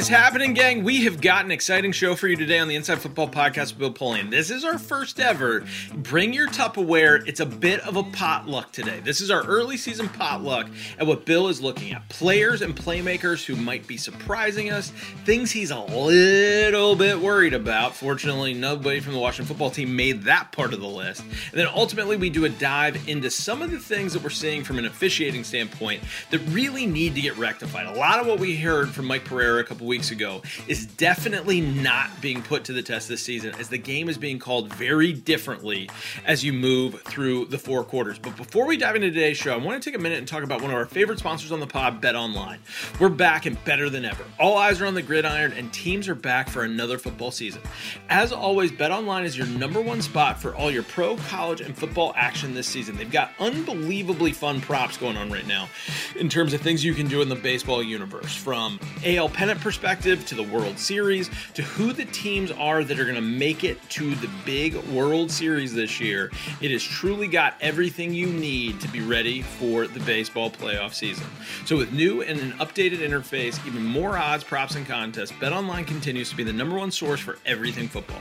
Is happening, gang? We have got an exciting show for you today on the Inside Football Podcast with Bill Polian. This is our first ever Bring Your Tupperware. It's a bit of a potluck today. This is our early season potluck at what Bill is looking at players and playmakers who might be surprising us, things he's a little bit worried about. Fortunately, nobody from the Washington football team made that part of the list. And then ultimately, we do a dive into some of the things that we're seeing from an officiating standpoint that really need to get rectified. A lot of what we heard from Mike Pereira a couple weeks ago is definitely not being put to the test this season as the game is being called very differently as you move through the four quarters. But before we dive into today's show, I want to take a minute and talk about one of our favorite sponsors on the pod, Bet Online. We're back and better than ever. All eyes are on the gridiron and teams are back for another football season. As always, Bet Online is your number one spot for all your pro, college, and football action this season. They've got unbelievably fun props going on right now in terms of things you can do in the baseball universe from AL pennant perspective to the World Series to who the teams are that are going to make it to the big World Series this year. It has truly got everything you need to be ready for the baseball playoff season. So, with new and an updated interface, even more odds, props, and contests, BetOnline continues to be the number one source for everything football.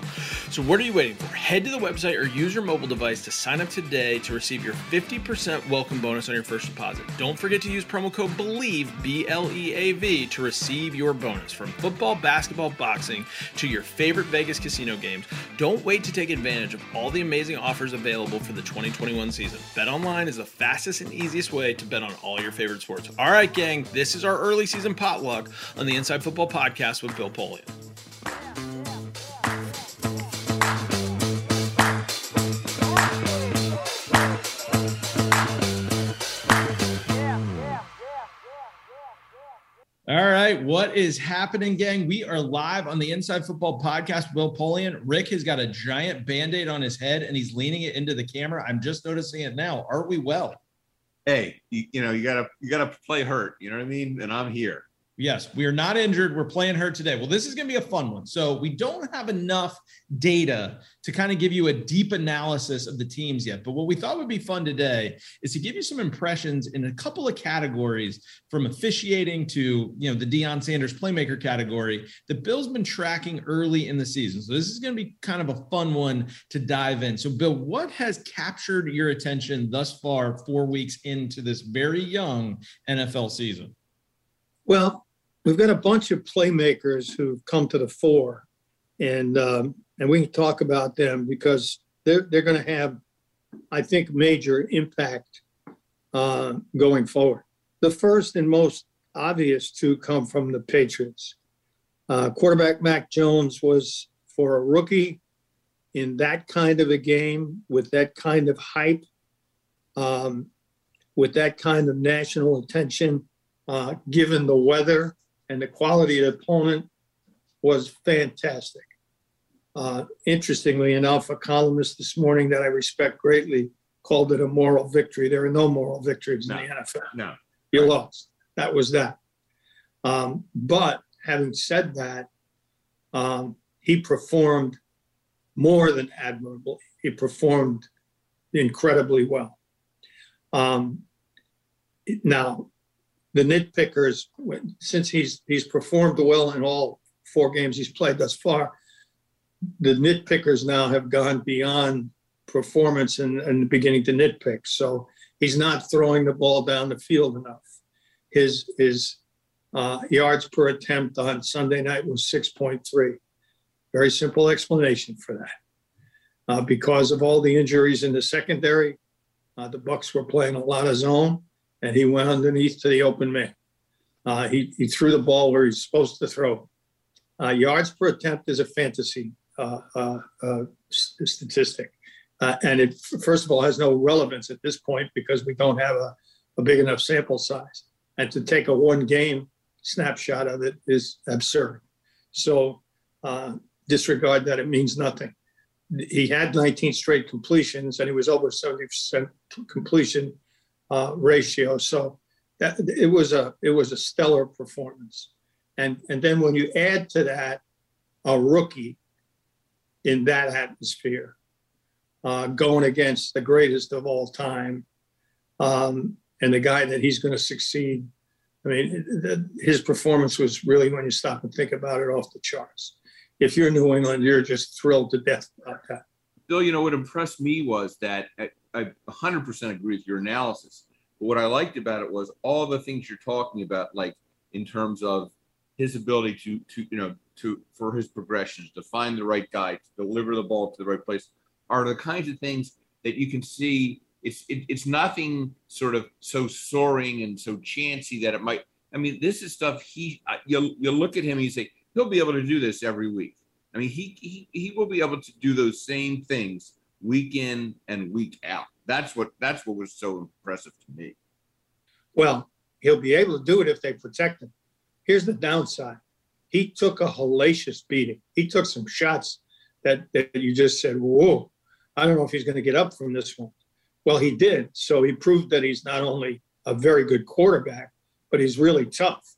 So, what are you waiting for? Head to the website or use your mobile device to sign up today to receive your 50% welcome bonus on your first deposit. Don't forget to use promo code BLEAV, B L E A V, to receive your bonus bonus from football, basketball, boxing to your favorite Vegas casino games. Don't wait to take advantage of all the amazing offers available for the 2021 season. Bet online is the fastest and easiest way to bet on all your favorite sports. All right, gang, this is our early season potluck on the Inside Football Podcast with Bill Polian. What is happening, gang? We are live on the Inside Football Podcast. Bill Polian. Rick has got a giant band-aid on his head and he's leaning it into the camera. I'm just noticing it now. Aren't we well? Hey, you, you know, you gotta you gotta play hurt, you know what I mean? And I'm here. Yes, we are not injured. We're playing her today. Well, this is going to be a fun one. So, we don't have enough data to kind of give you a deep analysis of the teams yet. But what we thought would be fun today is to give you some impressions in a couple of categories from officiating to, you know, the Deion Sanders playmaker category that Bill's been tracking early in the season. So, this is going to be kind of a fun one to dive in. So, Bill, what has captured your attention thus far, four weeks into this very young NFL season? Well, we've got a bunch of playmakers who've come to the fore, and um, and we can talk about them because they're they're going to have, I think, major impact uh, going forward. The first and most obvious to come from the Patriots. Uh, quarterback Mac Jones was for a rookie in that kind of a game with that kind of hype, um, with that kind of national attention, uh, given the weather and the quality of the opponent was fantastic. Uh, interestingly enough, a columnist this morning that I respect greatly called it a moral victory. There are no moral victories No. in the NFL. No. You lost. That was that. Um, but having said that, um, he performed more than admirably. He performed incredibly well. Um, now, the nitpickers, since he's he's performed well in all four games he's played thus far, the nitpickers now have gone beyond performance and, and beginning to nitpick. So he's not throwing the ball down the field enough. His his uh, yards per attempt on Sunday night was 6.3. Very simple explanation for that. Uh, because of all the injuries in the secondary, uh, the Bucs were playing a lot of zone, and he went underneath to the open man. Uh, he, he threw the ball where he's supposed to throw. Uh, yards per attempt is a fantasy uh, uh, uh, statistic. Uh, and it, first of all, has no relevance at this point because we don't have a, a big enough sample size. And to take a one game snapshot of it is absurd. So disregard that, it means nothing. He had 19 straight completions and he was over 70% completion uh, ratio. So that, it was a it was a stellar performance. And, and then when you add to that a rookie in that atmosphere, uh, going against the greatest of all time, um, and the guy that he's going to succeed. I mean, his performance was really, when you stop and think about it, off the charts. If you're New England, you're just thrilled to death about that. Bill, you know what impressed me was that I, I 100% agree with your analysis. But what I liked about it was all the things you're talking about, like in terms of his ability to to you know to for his progressions, to find the right guy, to deliver the ball to the right place, are the kinds of things that you can see. It's it, it's nothing sort of so soaring and so chancy that it might. I mean, this is stuff he. You you look at him, and you say he'll be able to do this every week. I mean, he he he will be able to do those same things week in and week out. That's what that's what was so impressive to me. Well, he'll be able to do it if they protect him. Here's the downside. He took a hellacious beating. He took some shots that, that you just said, whoa, I don't know if he's going to get up from this one. Well, he did. So he proved that he's not only a very good quarterback, but he's really tough.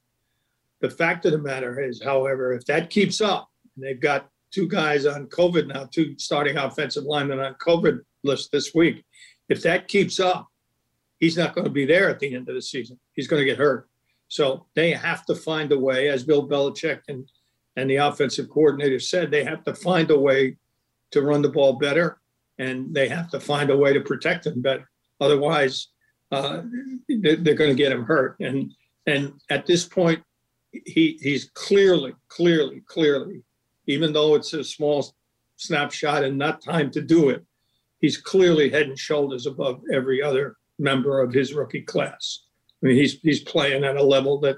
The fact of the matter is, however, if that keeps up, and they've got two guys on COVID now, two starting offensive linemen on COVID list this week. If that keeps up, he's not going to be there at the end of the season. He's going to get hurt. So they have to find a way, as Bill Belichick and, and the offensive coordinator said, they have to find a way to run the ball better and they have to find a way to protect him better. Otherwise, uh, they're, they're going to get him hurt. And and at this point, he he's clearly, clearly, clearly, even though it's a small snapshot and not time to do it, he's clearly head and shoulders above every other member of his rookie class. I mean, he's he's playing at a level that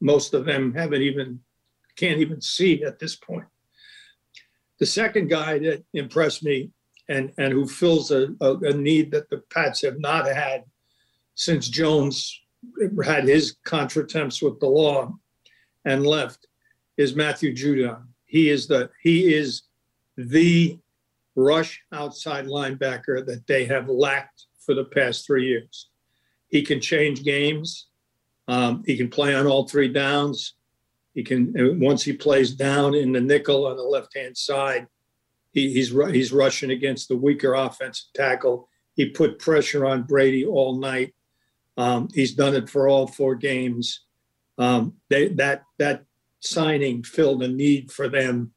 most of them haven't even can't even see at this point. The second guy that impressed me and and who fills a, a, a need that the Pats have not had since Jones had his contretemps with the law and left is Matthew Judon. He is the he is the rush outside linebacker that they have lacked for the past three years. He can change games. Um, he can play on all three downs. He can once he plays down in the nickel on the left hand side. He, he's he's rushing against the weaker offensive tackle. He put pressure on Brady all night. Um, he's done it for all four games. Um, they, that that signing filled a need for them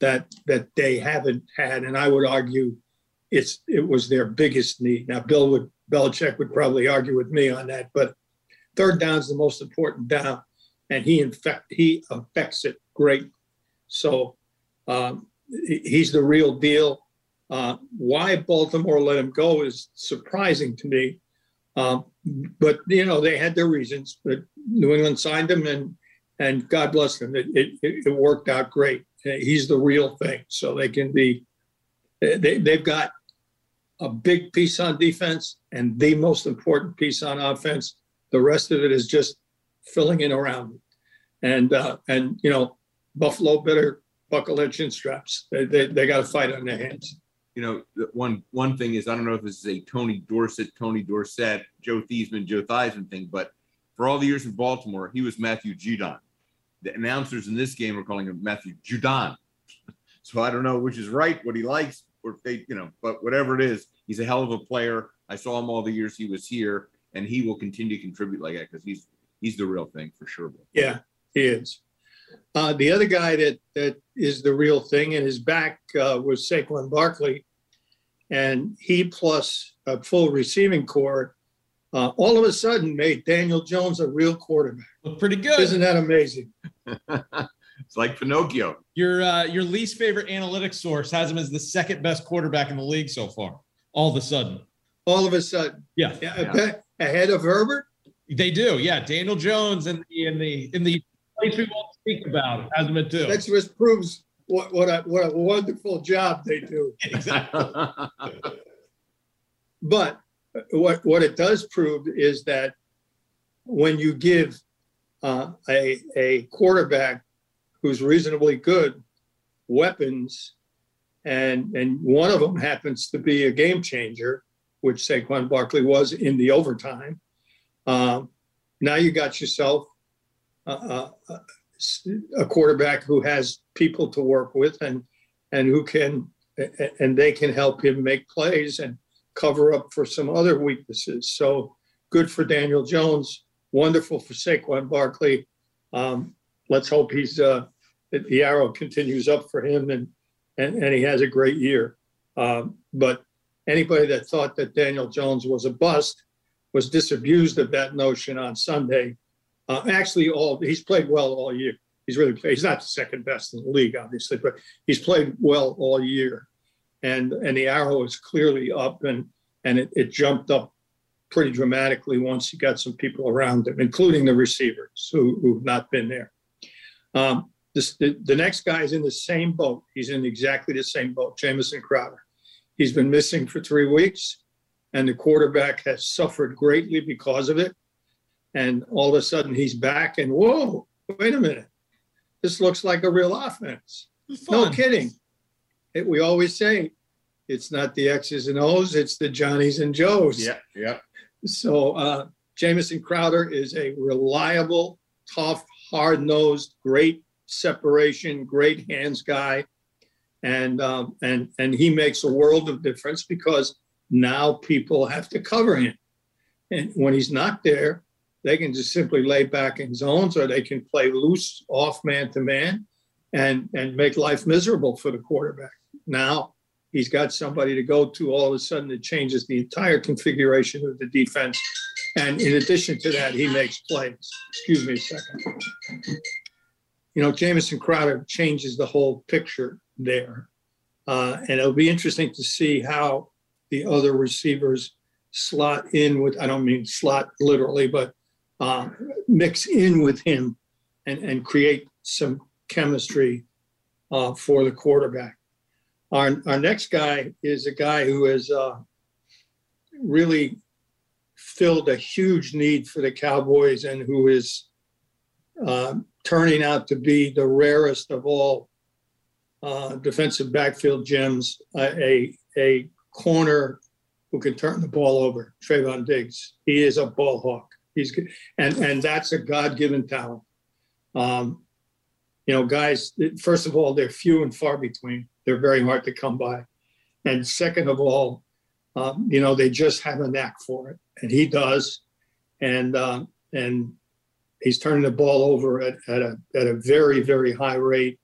that that they haven't had, and I would argue it's it was their biggest need. Now, Bill would Belichick would probably argue with me on that, but third down is the most important down, and he infect he affects it great. So um, he's the real deal. Uh, why Baltimore let him go is surprising to me. Um, but you know they had their reasons. But New England signed him, and and God bless them. It, it, it worked out great. He's the real thing. So they can be. They they've got a big piece on defense and the most important piece on offense. The rest of it is just filling in around. And uh, and you know Buffalo better buckle their chin straps. They they, they got a fight on their hands you know, one one thing is I don't know if this is a Tony Dorsett, Tony Dorsett, Joe Theismann, Joe Theismann thing, but for all the years in Baltimore, he was Matthew Judon. The announcers in this game are calling him Matthew Judon. So I don't know which is right, what he likes, or if they, you know, but whatever it is, he's a hell of a player. I saw him all the years he was here, and he will continue to contribute like that because he's he's the real thing for sure. Yeah, he is. Uh, the other guy that that is the real thing, and his back uh, was Saquon Barkley, and he plus a full receiving corps, uh, all of a sudden made Daniel Jones a real quarterback. Look pretty good, isn't that amazing? it's like Pinocchio. Your uh, your least favorite analytics source has him as the second best quarterback in the league so far. All of a sudden. All of a sudden. Yeah. yeah. Ahead of Herbert. They do, yeah. Daniel Jones in the in the in the place we won't speak about has been too. That just proves what what a, what a wonderful job they do. Exactly. but what what it does prove is that when you give uh, a a quarterback who's reasonably good weapons, and and one of them happens to be a game changer, which Saquon Barkley was in the overtime. Um, now you got yourself uh, uh, a quarterback who has people to work with and and who can and they can help him make plays and cover up for some other weaknesses. So good for Daniel Jones, wonderful for Saquon Barkley. Um, let's hope he's uh, the arrow continues up for him and and, and he has a great year. Um, but anybody that thought that Daniel Jones was a bust was disabused of that notion on Sunday. Uh, actually, all he's played well all year. He's really played. He's not the second best in the league, obviously, but he's played well all year. And and the arrow is clearly up, and and it, it jumped up pretty dramatically once he got some people around him, including the receivers who who've not been there. Um, this, the, the next guy is in the same boat. He's in exactly the same boat, Jamison Crowder. He's been missing for three weeks, and the quarterback has suffered greatly because of it. And all of a sudden, he's back, and whoa, wait a minute. This looks like a real offense. No kidding. It, we always say it's not the X's and O's, it's the Johnnies and Joes. Yeah, yeah. So uh, Jamison Crowder is a reliable, tough, hard nosed, great separation, great hands guy and um, and and he makes a world of difference because now people have to cover him, and when he's not there, they can just simply lay back in zones, or they can play loose off man to man, and and make life miserable for the quarterback. Now he's got somebody to go to. All of a sudden, it changes the entire configuration of the defense, and in addition to that, he makes plays. Excuse me a second. You know, Jamison Crowder changes the whole picture there. Uh, and it'll be interesting to see how the other receivers slot in with, I don't mean slot literally, but uh, mix in with him and, and create some chemistry uh, for the quarterback. Our, our next guy is a guy who has uh, really filled a huge need for the Cowboys and who is uh, turning out to be the rarest of all uh, defensive backfield gems, a, a corner who can turn the ball over, Trevon Diggs. He is a ball hawk. He's good. and and that's a God-given talent. Um, you know, guys. First of all, they're few and far between. They're very hard to come by, and second of all, um, you know, they just have a knack for it, and he does, and um, and he's turning the ball over at, at a at a very very high rate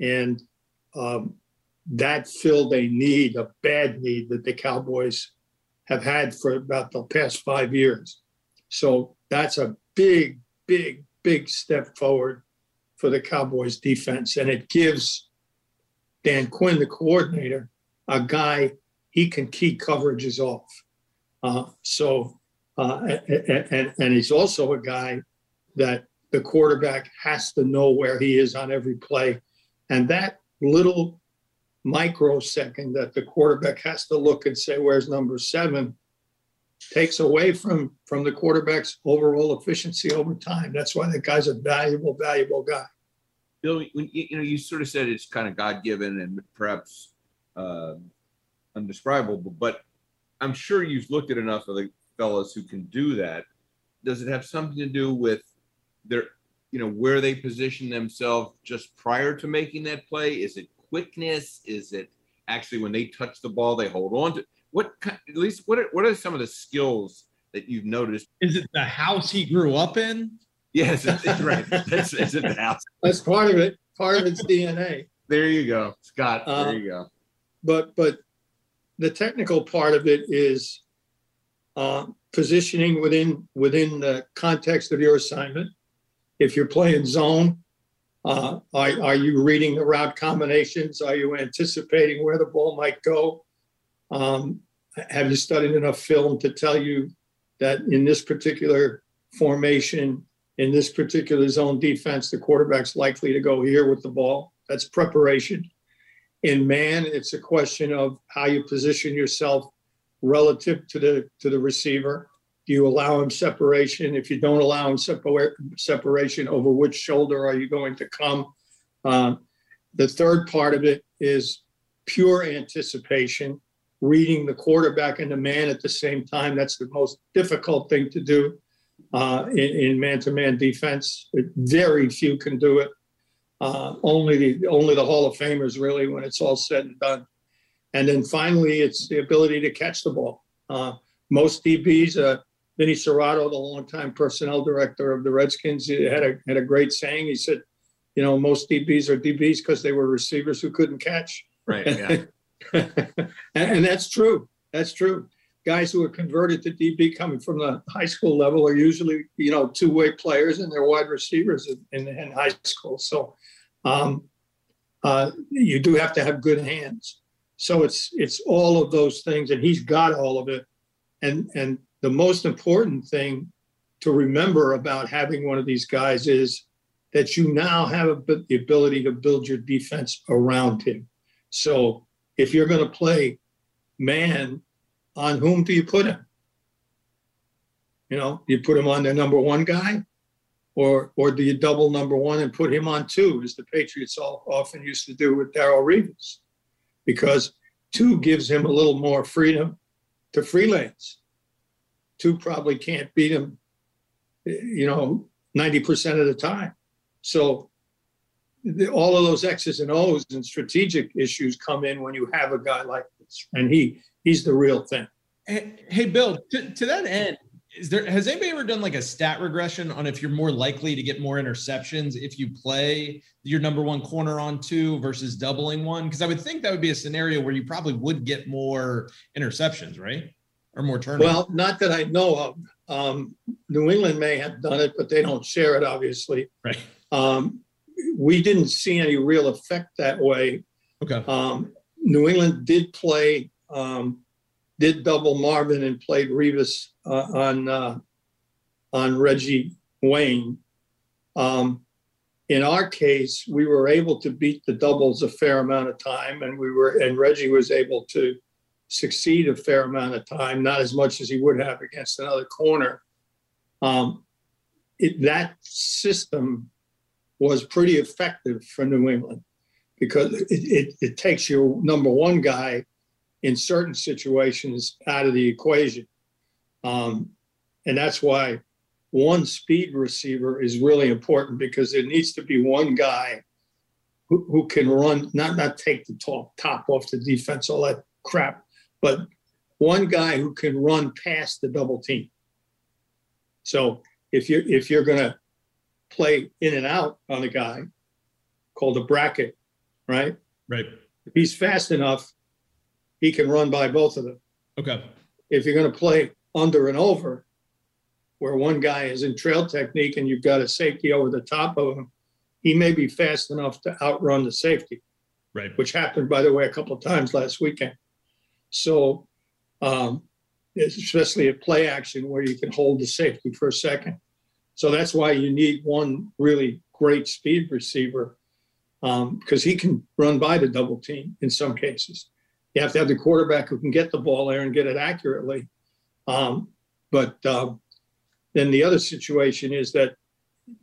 and um, that filled a need, a bad need that the Cowboys have had for about the past five years. So that's a big, big, big step forward for the Cowboys defense. And it gives Dan Quinn, the coordinator, a guy he can key coverages off. Uh, so, uh, and, and, and he's also a guy that the quarterback has to know where he is on every play and that little microsecond that the quarterback has to look and say, where's number seven, takes away from from the quarterback's overall efficiency over time. That's why that guy's a valuable, valuable guy. Bill, when you, you know, you sort of said it's kind of God given and perhaps uh, undescribable, but I'm sure you've looked at enough of the fellows who can do that. Does it have something to do with their you know where they position themselves just prior to making that play is it quickness is it actually when they touch the ball they hold on to what at least what are, what are some of the skills that you've noticed? Is it the house he grew up in? Yes it's, it's right. That's is it the house. That's part of it part of its dna there you go scott there uh, you go. but but the technical part of it is uh, positioning within within the context of your assignment. If you're playing zone, uh, are, are you reading the route combinations? Are you anticipating where the ball might go? Um, have you studied enough film to tell you that in this particular formation, in this particular zone defense, the quarterback's likely to go here with the ball? That's preparation. In man, it's a question of how you position yourself relative to the to the receiver. Do you allow him separation? If you don't allow him separa- separation, over which shoulder are you going to come? Um, the third part of it is pure anticipation, reading the quarterback and the man at the same time. That's the most difficult thing to do. uh, in, in man-to-man defense. Very few can do it. Uh, only the only the Hall of Famers really when it's all said and done. And then finally, it's the ability to catch the ball. Uh, most DBs, uh, Vinny Cerrato, the longtime personnel director of the Redskins, had a had a great saying. He said, "You know, most DBs are DBs because they were receivers who couldn't catch." Right. Yeah. and, that's true. That's true. Guys who are converted to DB coming from the high school level are usually, you know, two-way players and they're wide receivers in, in, in high school. So um, uh, you do have to have good hands. So it's it's all of those things, and he's got all of it. And and the most important thing to remember about having one of these guys is that you now have a, the ability to build your defense around him. So if you're going to play man, on whom do you put him? You know, you put him on the number one guy? Or, or do you double number one and put him on two, as the Patriots all, often used to do with Darrelle Revis? Because two gives him a little more freedom to freelance. Two probably can't beat him, you know, 90% of the time. So the, all of those X's and O's and strategic issues come in when you have a guy like this, and he he's the real thing. Hey, hey Bill, to, to that end, is there has anybody ever done like a stat regression on if you're more likely to get more interceptions if you play your number one corner on two versus doubling one? Because I would think that would be a scenario where you probably would get more interceptions, right? Or more turnovers. Well, not that I know of. Um, New England may have done it, but they don't share it, obviously. Right. Um, we didn't see any real effect that way. Okay. Um, New England did play, um, did double Marvin and played Revis uh, on uh, on Reggie Wayne. Um, in our case, we were able to beat the doubles a fair amount of time, and we were and Reggie was able to succeed a fair amount of time, not as much as he would have against another corner. Um, it, that system was pretty effective for New England because it, it, it takes your number one guy in certain situations out of the equation. Um, and that's why one speed receiver is really important because there needs to be one guy who, who can run, not not take the top top off the defense, all that crap, but one guy who can run past the double team. So if you're if you're gonna play in and out on a guy called a bracket, right? Right. If he's fast enough, he can run by both of them. Okay. If you're going to play under and over, where one guy is in trail technique and you've got a safety over the top of him, he may be fast enough to outrun the safety, Right. which happened, by the way, a couple of times last weekend. So, um, especially at play action where you can hold the safety for a second. So that's why you need one really great speed receiver because um, he can run by the double team in some cases. You have to have the quarterback who can get the ball there and get it accurately. Um, but uh, then the other situation is that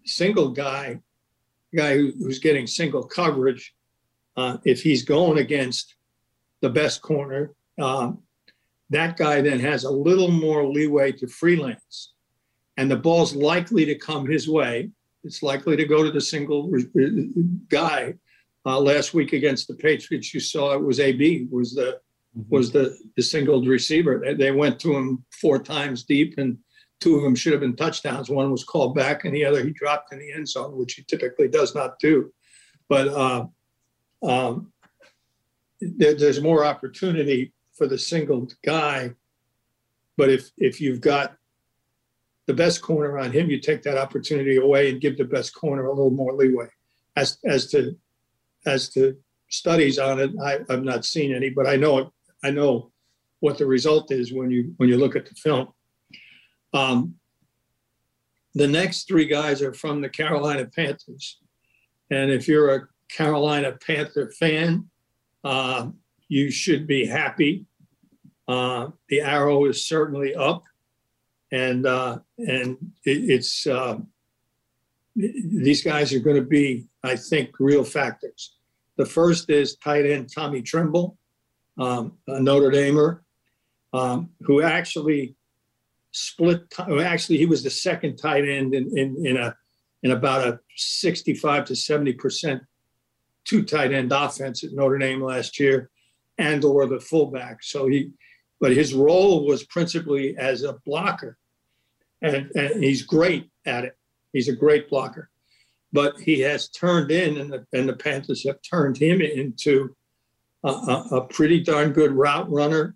single guy, guy who, who's getting single coverage, uh, if he's going against the best corner, um, that guy then has a little more leeway to freelance and the ball's likely to come his way. It's likely to go to the single guy. Uh, last week against the Patriots, you saw it was AB was the mm-hmm. was the the single receiver. They, they, went to him four times deep, and two of them should have been touchdowns. One was called back, and the other he dropped in the end zone, which he typically does not do. But uh, um, there, there's more opportunity for the single guy. But if if you've got the best corner on him, you take that opportunity away and give the best corner a little more leeway. As as to as to studies on it, I, I've not seen any, but I know I know what the result is when you when you look at the film. Um, the next three guys are from the Carolina Panthers, and if you're a Carolina Panther fan, uh, you should be happy. Uh, the arrow is certainly up and uh, and it, it's uh, these guys are going to be, I think, real factors. The first is tight end Tommy Tremble, um, a Notre Damer, um, who actually split. Actually, he was the second tight end in, in, in a in about a 65 to 70 percent two tight end offense at Notre Dame last year, and or the fullback. So he, but his role was principally as a blocker, and and he's great at it. He's a great blocker, but he has turned in, and the and the Panthers have turned him into a, a, a pretty darn good route runner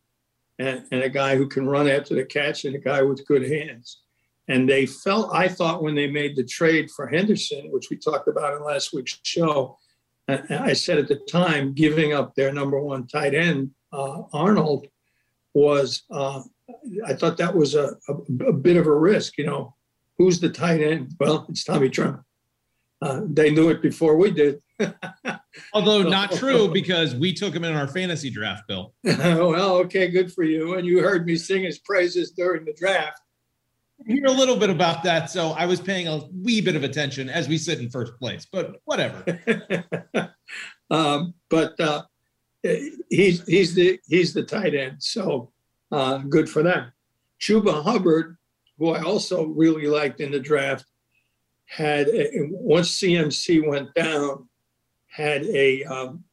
and, and a guy who can run after the catch and a guy with good hands. And they felt, I thought, when they made the trade for Henderson, which we talked about in last week's show, I, said at the time, giving up their number one tight end, uh, Arnold, was, uh, I thought that was a, a, a bit of a risk. You know, who's the tight end? Well, it's Tommy Tremble. Uh, they knew it before we did. Although not true because we took him in our fantasy draft, Bill. well, okay, good for you. And you heard me sing his praises during the draft. Hear a little bit about that. So I was paying a wee bit of attention as we sit in first place, but whatever. um, but uh, he's he's the he's the tight end, so uh, good for them. Chuba Hubbard, who I also really liked in the draft, had a, once CMC went down, had a um,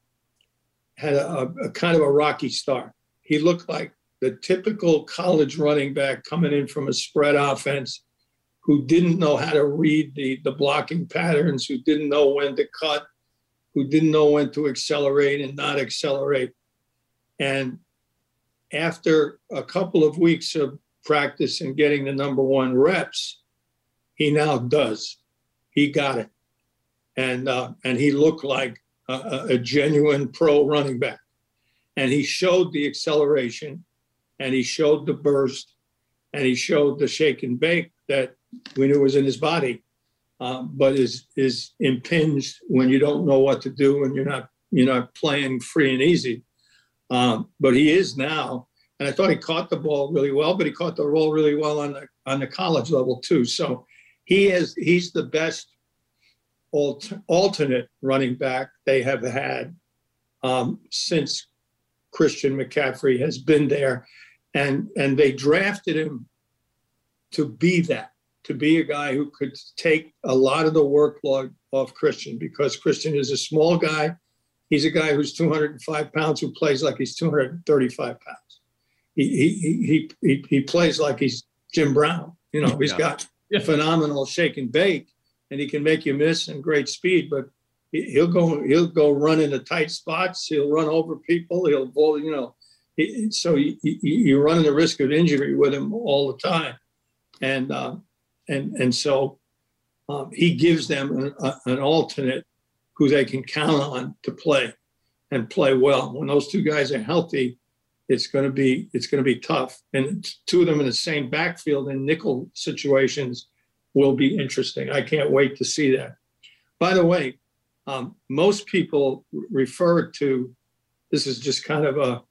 had a, a kind of a rocky start. He looked like the typical college running back coming in from a spread offense who didn't know how to read the, the blocking patterns, who didn't know when to cut, who didn't know when to accelerate and not accelerate. And after a couple of weeks of practice and getting the number one reps, he now does. He got it. And, uh, and he looked like a, a- genuine pro running back. And he showed the acceleration and he showed the burst and he showed the shake and bake that we knew was in his body, um, but is is impinged when you don't know what to do and you're not you're not playing free and easy. Um, but he is now, and I thought he caught the ball really well, but he caught the ball really well on the on the college level too. So he is he's the best alt, alternate running back they have had um, since Christian McCaffrey has been there, and and they drafted him to be that, to be a guy who could take a lot of the workload off Christian because Christian is a small guy. He's a guy who's 205 pounds who plays like he's 235 pounds. He he he he, he plays like he's Jim Brown. You know, he's Yeah. got Yeah. phenomenal shake and bake, and he can make you miss and great speed, but he- he'll go he'll go run into tight spots. He'll run over people. He'll bowl. You know, he, so you, you, you're running the risk of injury with him all the time, and uh, and and so um, he gives them an, a, an alternate who they can count on to play and play well. When those two guys are healthy, it's going to be it's going to be tough. And two of them in the same backfield in nickel situations will be interesting. I can't wait to see that. By the way, um, most people refer to this is just kind of a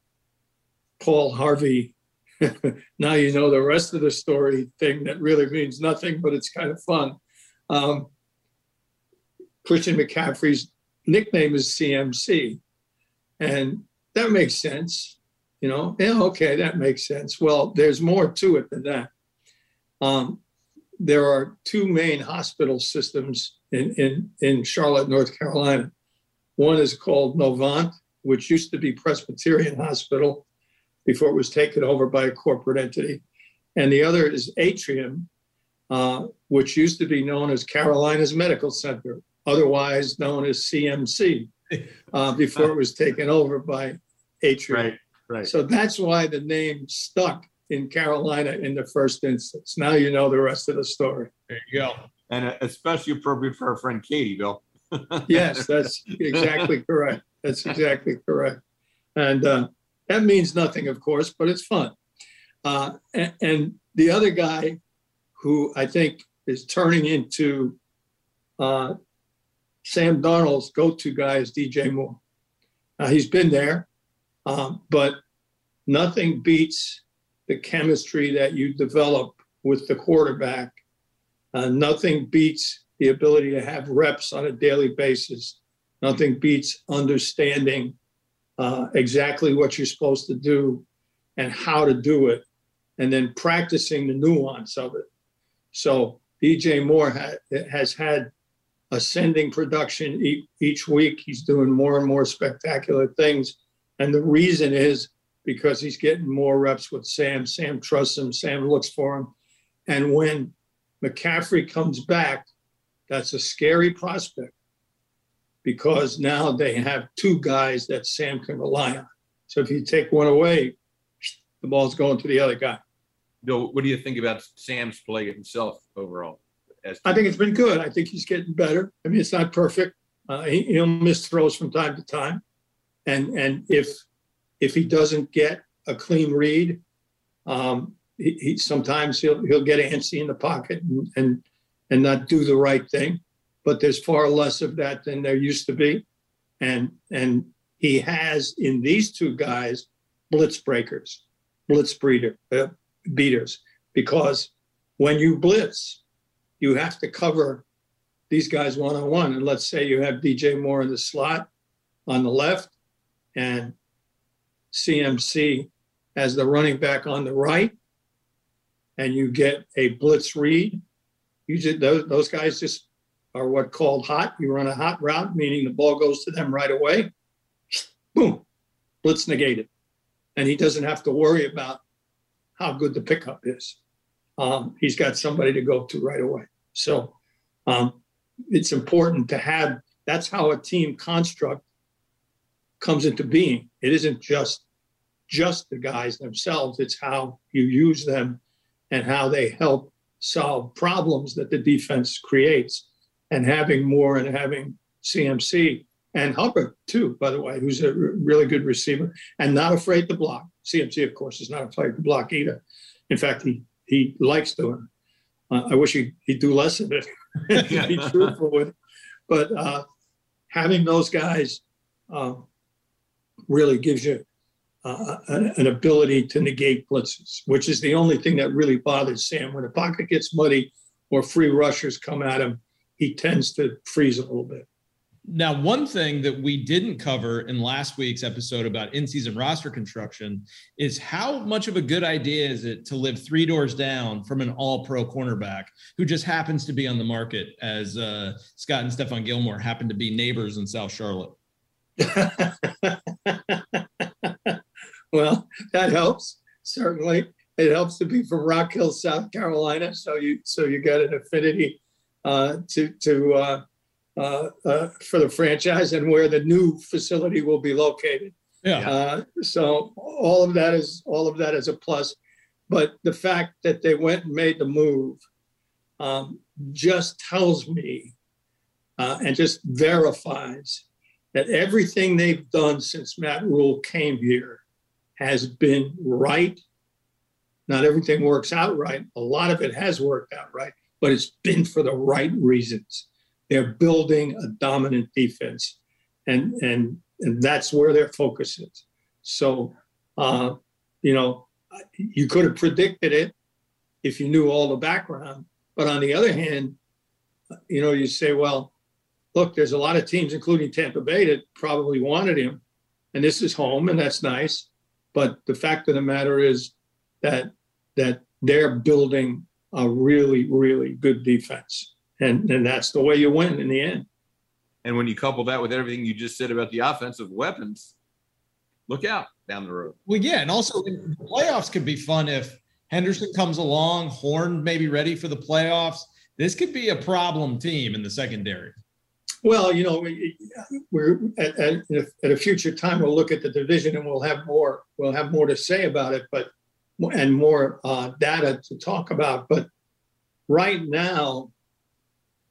Paul Harvey. now you know the rest of the story thing that really means nothing, but it's kind of fun. Um, Christian McCaffrey's nickname is CMC, and that makes sense. You know, yeah, okay, that makes sense. Well, there's more to it than that. Um, there are two main hospital systems in, in, in Charlotte, North Carolina. One is called Novant, which used to be Presbyterian Hospital before it was taken over by a corporate entity. And the other is Atrium, uh, which used to be known as Carolinas Medical Center, otherwise known as CMC, uh, before it was taken over by Atrium. Right, right. So that's why the name stuck in Carolina in the first instance. Now you know the rest of the story. There you go. And uh, especially appropriate for our friend Katie, Bill. Yes, that's exactly correct. That's exactly correct. And uh, that means nothing, of course, but it's fun. Uh, and, and the other guy who I think is turning into uh, Sam Darnold's go to guy is DJ Moore. Now, he's been there, um, but nothing beats the chemistry that you develop with the quarterback. Uh, nothing beats the ability to have reps on a daily basis. Nothing beats understanding uh, exactly what you're supposed to do and how to do it and then practicing the nuance of it. So DJ Moore ha- has had ascending production each week. He's doing more and more spectacular things. And the reason is because he's getting more reps with Sam. Sam trusts him, Sam looks for him. And when McCaffrey comes back, that's a scary prospect because now they have two guys that Sam can rely on. So if you take one away, the ball's going to the other guy. Bill, what do you think about Sam's play himself overall? As I think it's been good. I think he's getting better. I mean, it's not perfect. Uh, he, he'll miss throws from time to time, and and if if he doesn't get a clean read, um, he, he sometimes he'll he'll get antsy in the pocket and, and and not do the right thing. But there's far less of that than there used to be, and and he has in these two guys blitz breakers, blitz breeder, uh, beaters, because when you blitz, you have to cover these guys one on one. And let's say you have DJ Moore in the slot on the left and CMC as the running back on the right, and you get a blitz read. You just, those, those guys just are what called hot. You run a hot route, meaning the ball goes to them right away. Boom, blitz negated. And he doesn't have to worry about how good the pickup is. Um, he's got somebody to go to right away. So um, it's important to have that's how a team construct comes into being. It isn't just just the guys themselves, it's how you use them and how they help solve problems that the defense creates. And having more and having CMC and Hubbard too, by the way, who's a really good receiver and not afraid to block. CMC, of course, is not afraid to block either. In fact, he he likes doing. Uh, I wish he, he'd do less of it, be truthful with it. But uh, having those guys uh, really gives you uh, an, an, ability to negate blitzes, which is the only thing that really bothers Sam. When the pocket gets muddy or free rushers come at him, he tends to freeze a little bit. Now, one thing that we didn't cover in last week's episode about in season roster construction is how much of a good idea is it to live three doors down from an all pro cornerback who just happens to be on the market as uh, Scott and Stephon Gilmore happen to be neighbors in South Charlotte? well, that helps, certainly. It helps to be from Rock Hill, South Carolina. So you so you got an affinity uh, to to uh, uh, uh, for the franchise and where the new facility will be located. Yeah. Uh, so all of that is all of that is a plus, but the fact that they went and made the move um, just tells me uh, and just verifies that everything they've done since Matt Rhule came here has been right. Not everything works out right. A lot of it has worked out right, but it's been for the right reasons. They're building a dominant defense, and and and that's where their focus is. So, uh, you know, you could have predicted it if you knew all the background. But on the other hand, you know, you say, well, look, there's a lot of teams, including Tampa Bay, that probably wanted him, and this is home, and that's nice. But the fact of the matter is that that they're building a really, really good defense and and that's the way you win in the end. And when you couple that with everything you just said about the offensive weapons, look out down the road. Well, yeah, and also the playoffs could be fun if Henderson comes along, Horn maybe ready for the playoffs. This could be a problem team in the secondary. Well, you know, we're at, at, at, a future time we'll look at the division and we'll have more we'll have more to say about it, but and more uh, data to talk about. But right now,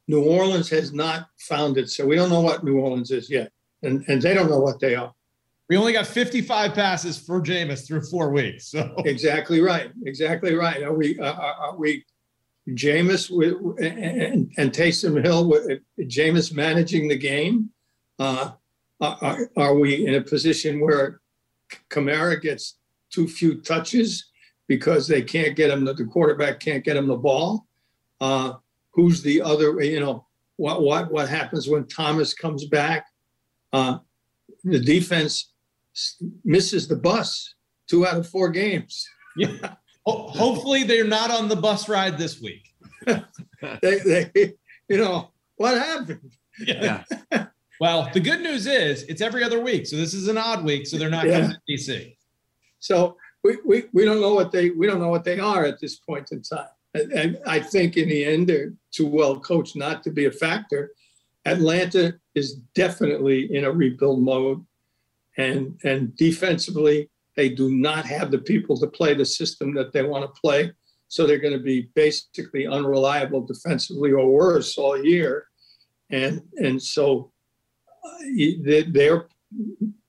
New Orleans has not found it, so we don't know what New Orleans is yet, and and they don't know what they are. We only got 55 passes for Jameis through four weeks. So exactly right, exactly right. Are we are, are we Jameis with, and, and Taysom Hill with Jameis managing the game? Uh, are, are we in a position where Kamara gets too few touches because they can't get him the, the quarterback can't get him the ball? Uh, who's the other, you know, what what what happens when Thomas comes back? Uh, the defense misses the bus two out of four games. Yeah. Hopefully, they're not on the bus ride this week. They, they, you know, what happened? Yeah. Well, the good news is it's every other week, so this is an odd week, so they're not Yeah. coming to DC. So we, we, we don't know what they we don't know what they are at this point in time. And, I think in the end they're too well coached not to be a factor. Atlanta is definitely in a rebuild mode, and and defensively they do not have the people to play the system that they want to play. So they're going to be basically unreliable defensively or worse all year, and and so uh, they're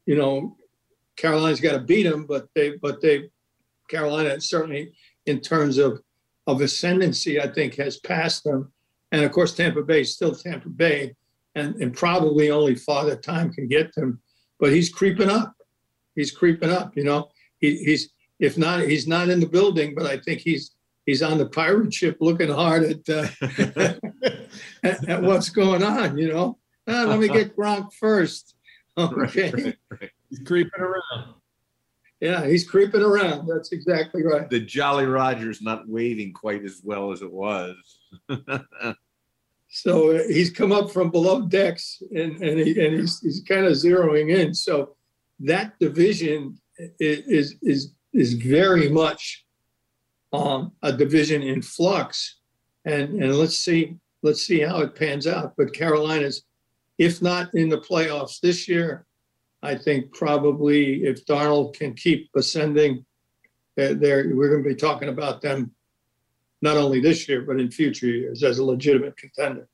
you know Carolina's got to beat them, but they, but they, Carolina certainly in terms of, of ascendancy, I think has passed them. And of course, Tampa Bay is still Tampa Bay and, and probably only Father Time can get them, but he's creeping up. He's creeping up, you know, he, he's, if not, he's not in the building, but I think he's, he's on the pirate ship looking hard at, uh, at, at what's going on, you know? Ah, let me get Gronk first. Okay. Right, right, right. He's creeping around. Yeah, he's creeping around. That's exactly right. The Jolly Roger's not waving quite as well as it was. So uh, he's come up from below decks and, and, he, and he's, he's kind of zeroing in. So that division is, is, is very much um, a division in flux. And, and let's see, let's see how it pans out. But Carolina's, if not in the playoffs this year, I think probably if Darnold can keep ascending, they're, they're, we're going to be talking about them not only this year, but in future years as a legitimate contender.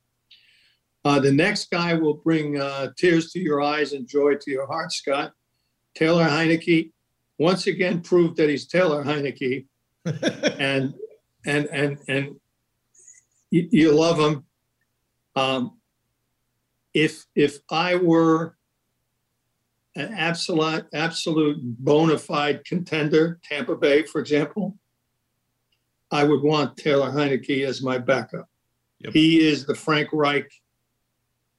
Uh, the next guy will bring uh, tears to your eyes and joy to your heart, Scott. Taylor Heinicke once again proved that he's Taylor Heinicke, and and and and you, you love him. Um, if if I were an absolute absolute bona fide contender, Tampa Bay, for example, I would want Taylor Heinicke as my backup. Yep. He is the Frank Reich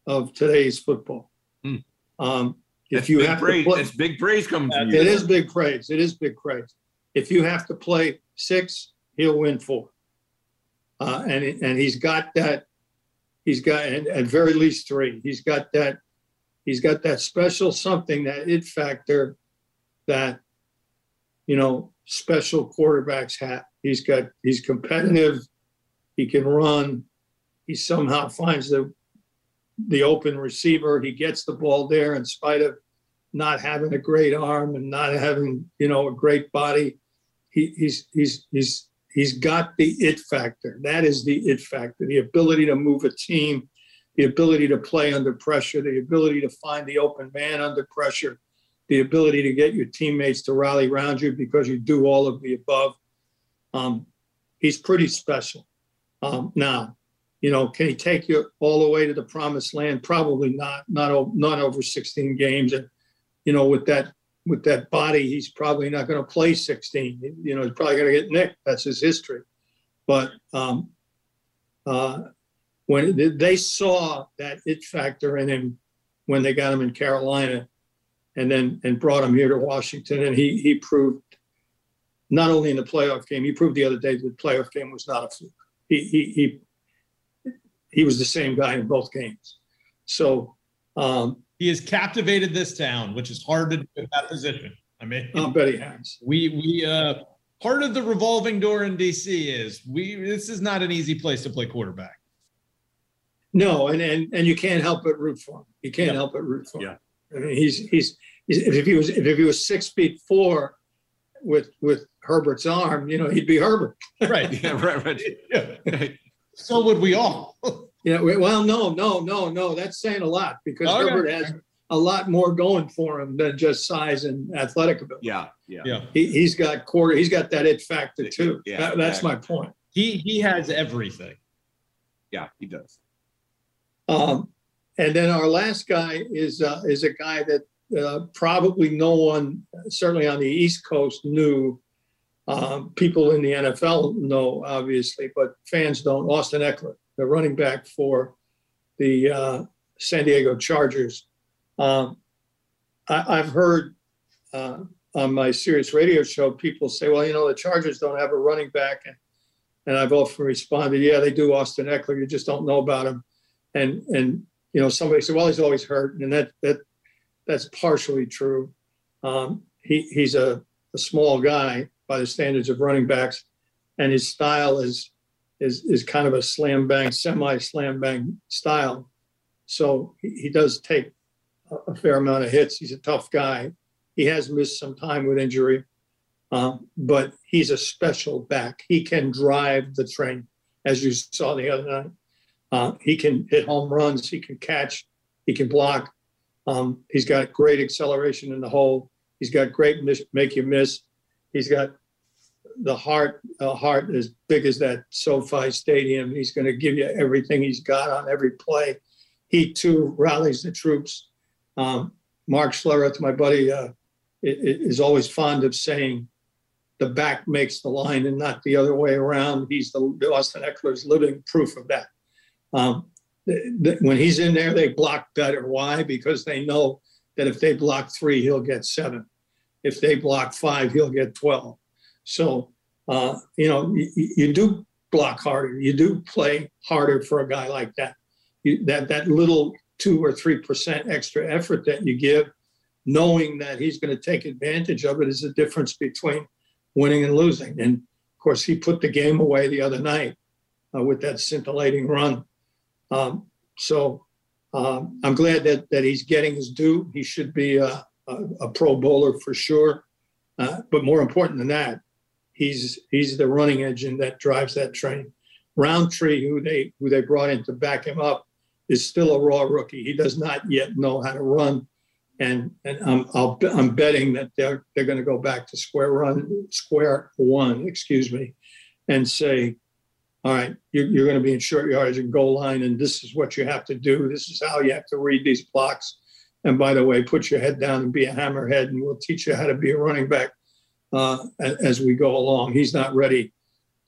of today's football. Hmm. Um, if That's you have praise. to play, That's big praise coming from you. it is big praise. It is big praise. If you have to play six, he'll win four. Uh, and and he's got that. He's got and at very least three. He's got that. He's got that special something that it factor that you know special quarterbacks have. He's got. He's competitive. He can run. He somehow finds the the open receiver. He gets the ball there in spite of not having a great arm and not having you know a great body he, he's he's he's he's got the it factor that is the it factor the ability to move a team the ability to play under pressure the ability to find the open man under pressure the ability to get your teammates to rally around you because you do all of the above um, he's pretty special um, now you know, can he take you all the way to the promised land? Probably not. Not not over 16 games, and you know, with that with that body, he's probably not going to play 16. You know, he's probably going to get nicked. That's his history. But um, uh, when they- saw that it factor in him when they got him in Carolina, and then and brought him here to Washington, and he he proved not only in the playoff game, he proved the other day that the playoff game was not a fluke. He he he he was the same guy in both games. So um, he has captivated this town, which is hard to do in that position. I mean, I'll bet he has. we we uh part of the revolving door in DC is we this is not an easy place to play quarterback. No, and and and you can't help but root for him. You can't Yeah. help but root for him. Yeah. I mean, he's, he's he's if he was if he was six feet four with with Herbert's arm, you know, he'd be Herbert. Right. Yeah, right, right. Yeah. So would we all. Yeah. Well, no, no, no, no. That's saying a lot because oh, Okay. Herbert has a lot more going for him than just size and athletic ability. Yeah, yeah. Yeah. He, he's got quarter. He's got that it factor too. Yeah, That- that's my point. He he has everything. Yeah, he does. Um, and then our last guy is uh, is a guy that uh, probably no one, certainly on the East Coast, knew. Um, people in the NFL know, obviously, but fans don't. Austin Ekeler, the running back for the uh, San Diego Chargers. Um, I, I've heard uh, on my Sirius radio show, people say, well, you know, the Chargers don't have a running back. And, and I've often responded, yeah, they do Austin Ekeler. You just don't know about him. And, and, you know, somebody said, well, he's always hurt. And that, that, that's partially true. Um, he, he's a, a small guy by the standards of running backs, and his style is, is, is kind of a slam bang, semi slam bang style. So he, he does take a, a fair amount of hits. He's a tough guy he has missed some time with injury, um, but he's a special back. He can drive the train, as you saw the other night. Uh, he can hit home runs. He can catch. He can block. Um, he's got great acceleration in the hole. He's got great miss, make you miss. He's got the heart, a heart as big as that SoFi Stadium. He's going to give you everything he's got on every play. He too rallies the troops. Um, Mark Schlereth, my buddy, uh, is always fond of saying the back makes the line and not the other way around. He's the Austin Ekeler's living proof of that. Um, when he's in there, they block better. Why? Because they know that if they block three, he'll get seven. If they block five, he'll get 12. So, uh, you know, you, you, do block harder. You do play harder for a guy like that. You, that that little two or three percent extra effort that you give knowing that he's going to take advantage of it is the difference between winning and losing. And of course, he put the game away the other night uh, with that scintillating run. Um, so um, I'm glad that that he's getting his due. He should be a, a, a Pro Bowler for sure. Uh, but more important than that, he's he's the running engine that drives that train. Rountree, who they who they brought in to back him up, is still a raw rookie. He does not yet know how to run and and I'm I'll, I'm betting that they're they're going to go back to square run square one, excuse me, and say, all right, you're, you're going to be in short yardage and goal line, and this is what you have to do. This is how you have to read these blocks. And by the way, put your head down and be a hammerhead, and we'll teach you how to be a running back uh, as we go along. He's not ready,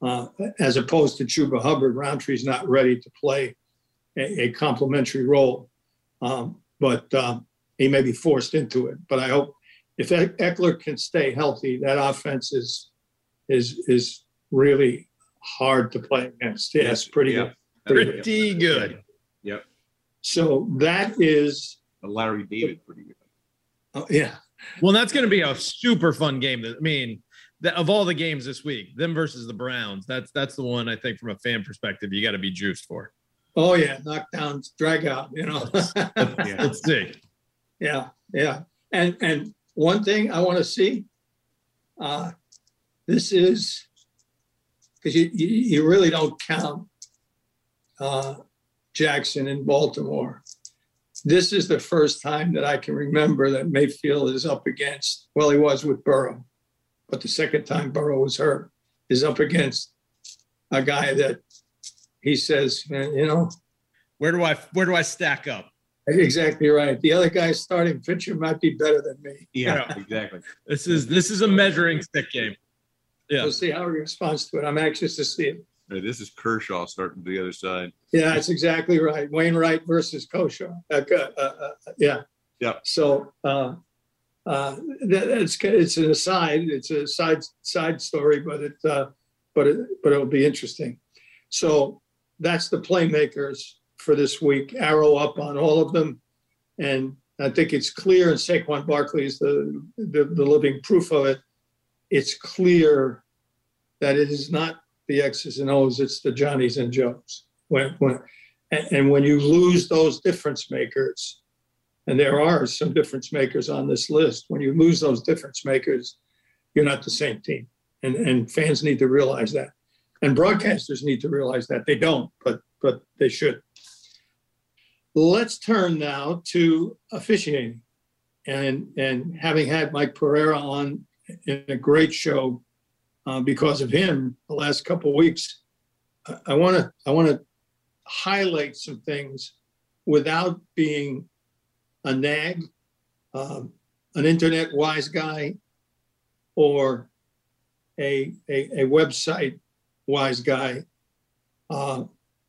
uh, as opposed to Chuba Hubbard. Rountree's not ready to play a, a complementary role. Um, but um, he may be forced into it. But I hope if Ekeler can stay healthy, that offense is is is really hard to play against. Yeah, it's pretty yeah. good. Pretty good. Yep. So that is Larry David pretty good. Oh, yeah. Well, that's going to be a super fun game. I mean, the, of all the games this week, them versus the Browns, that's that's the one I think from a fan perspective you got to be juiced for. Oh yeah, knockdowns, drag out. You know. yeah. Let's see. Yeah, yeah. And and one thing I want to see, uh, this is because you, you, you really don't count uh, Jackson in Baltimore. This is the first time that I can remember that Mayfield is up against. Well, he was with Burrow, but the second time Burrow was hurt, is up against a guy that he says, you know, where do I where do I stack up? Exactly right. The other guy's starting pitcher might be better than me. Yeah, exactly. This is this is a measuring stick game. Yeah. We'll see how he responds to it. I'm anxious to see it. Hey, this is Kershaw starting to the other side. Yeah, that's exactly right. Wainwright versus Kershaw. Uh, uh, uh, yeah. Yeah. So uh, uh, that, it's it's an aside. It's a side side story, but it uh, but it but it'll be interesting. So that's the playmakers for this week, arrow up on all of them. And I think it's clear, and Saquon Barkley is the, the, the living proof of it. It's clear that it is not the X's and O's, it's the Johnnies and Joes. When, when, and, and when you lose those difference makers, and there are some difference makers on this list, when you lose those difference makers, you're not the same team. And, and fans need to realize that. And broadcasters need to realize that. They don't, but but they should. Let's turn now to officiating. And, and having had Mike Pereira on in a great show uh, because of him the last couple weeks, I want to I want to highlight some things without being a nag, um, an internet wise guy, or a, a, a website wise guy, uh,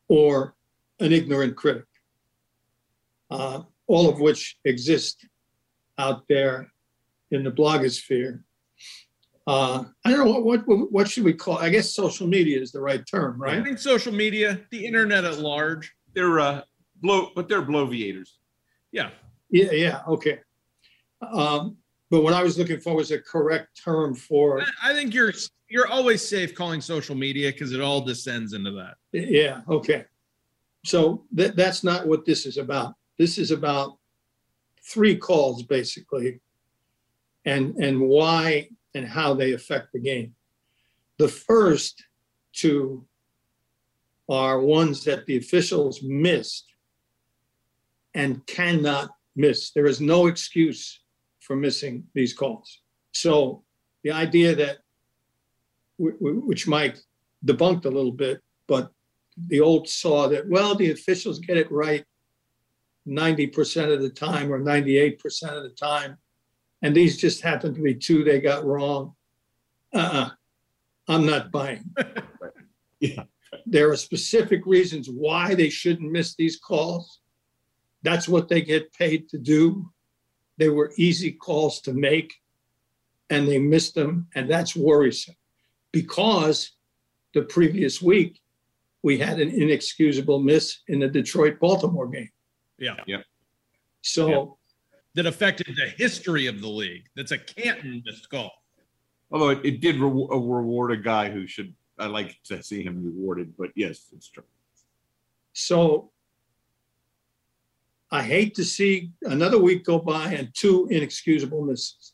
or an ignorant critic uh, all of which exist out there in the blogosphere. Uh, I don't know what, what what should we call? I guess social media is the right term, right? I right? think social media, the internet at large. They're uh blow, but they're bloviators. Yeah. Yeah, yeah, okay. Um, but what I was looking for was a correct term for I- I think you're you're always safe calling social media because it all descends into that. Yeah, okay. So that, that's not what this is about. This is about three calls basically and, and why and how they affect the game. The first two are ones that the officials missed and cannot miss. There is no excuse for missing these calls. So the idea that, wh- wh- which Mike debunked a little bit, but the old saw that, well, the officials get it right 90% of the time or 98% of the time. And these just happen to be two they got wrong. Uh-uh. I'm not buying. Yeah. There are specific reasons why they shouldn't miss these calls. That's what they get paid to do. They were easy calls to make and they missed them. And that's worrisome because the previous week we had an inexcusable miss in the Detroit Baltimore game. Yeah. Yeah. So, That affected the history of the league. That's a Canton missed call. Although it, it did re- uh, reward a guy who should, I like to see him rewarded, but yes, it's true. so I hate to see another week go by and two inexcusable misses.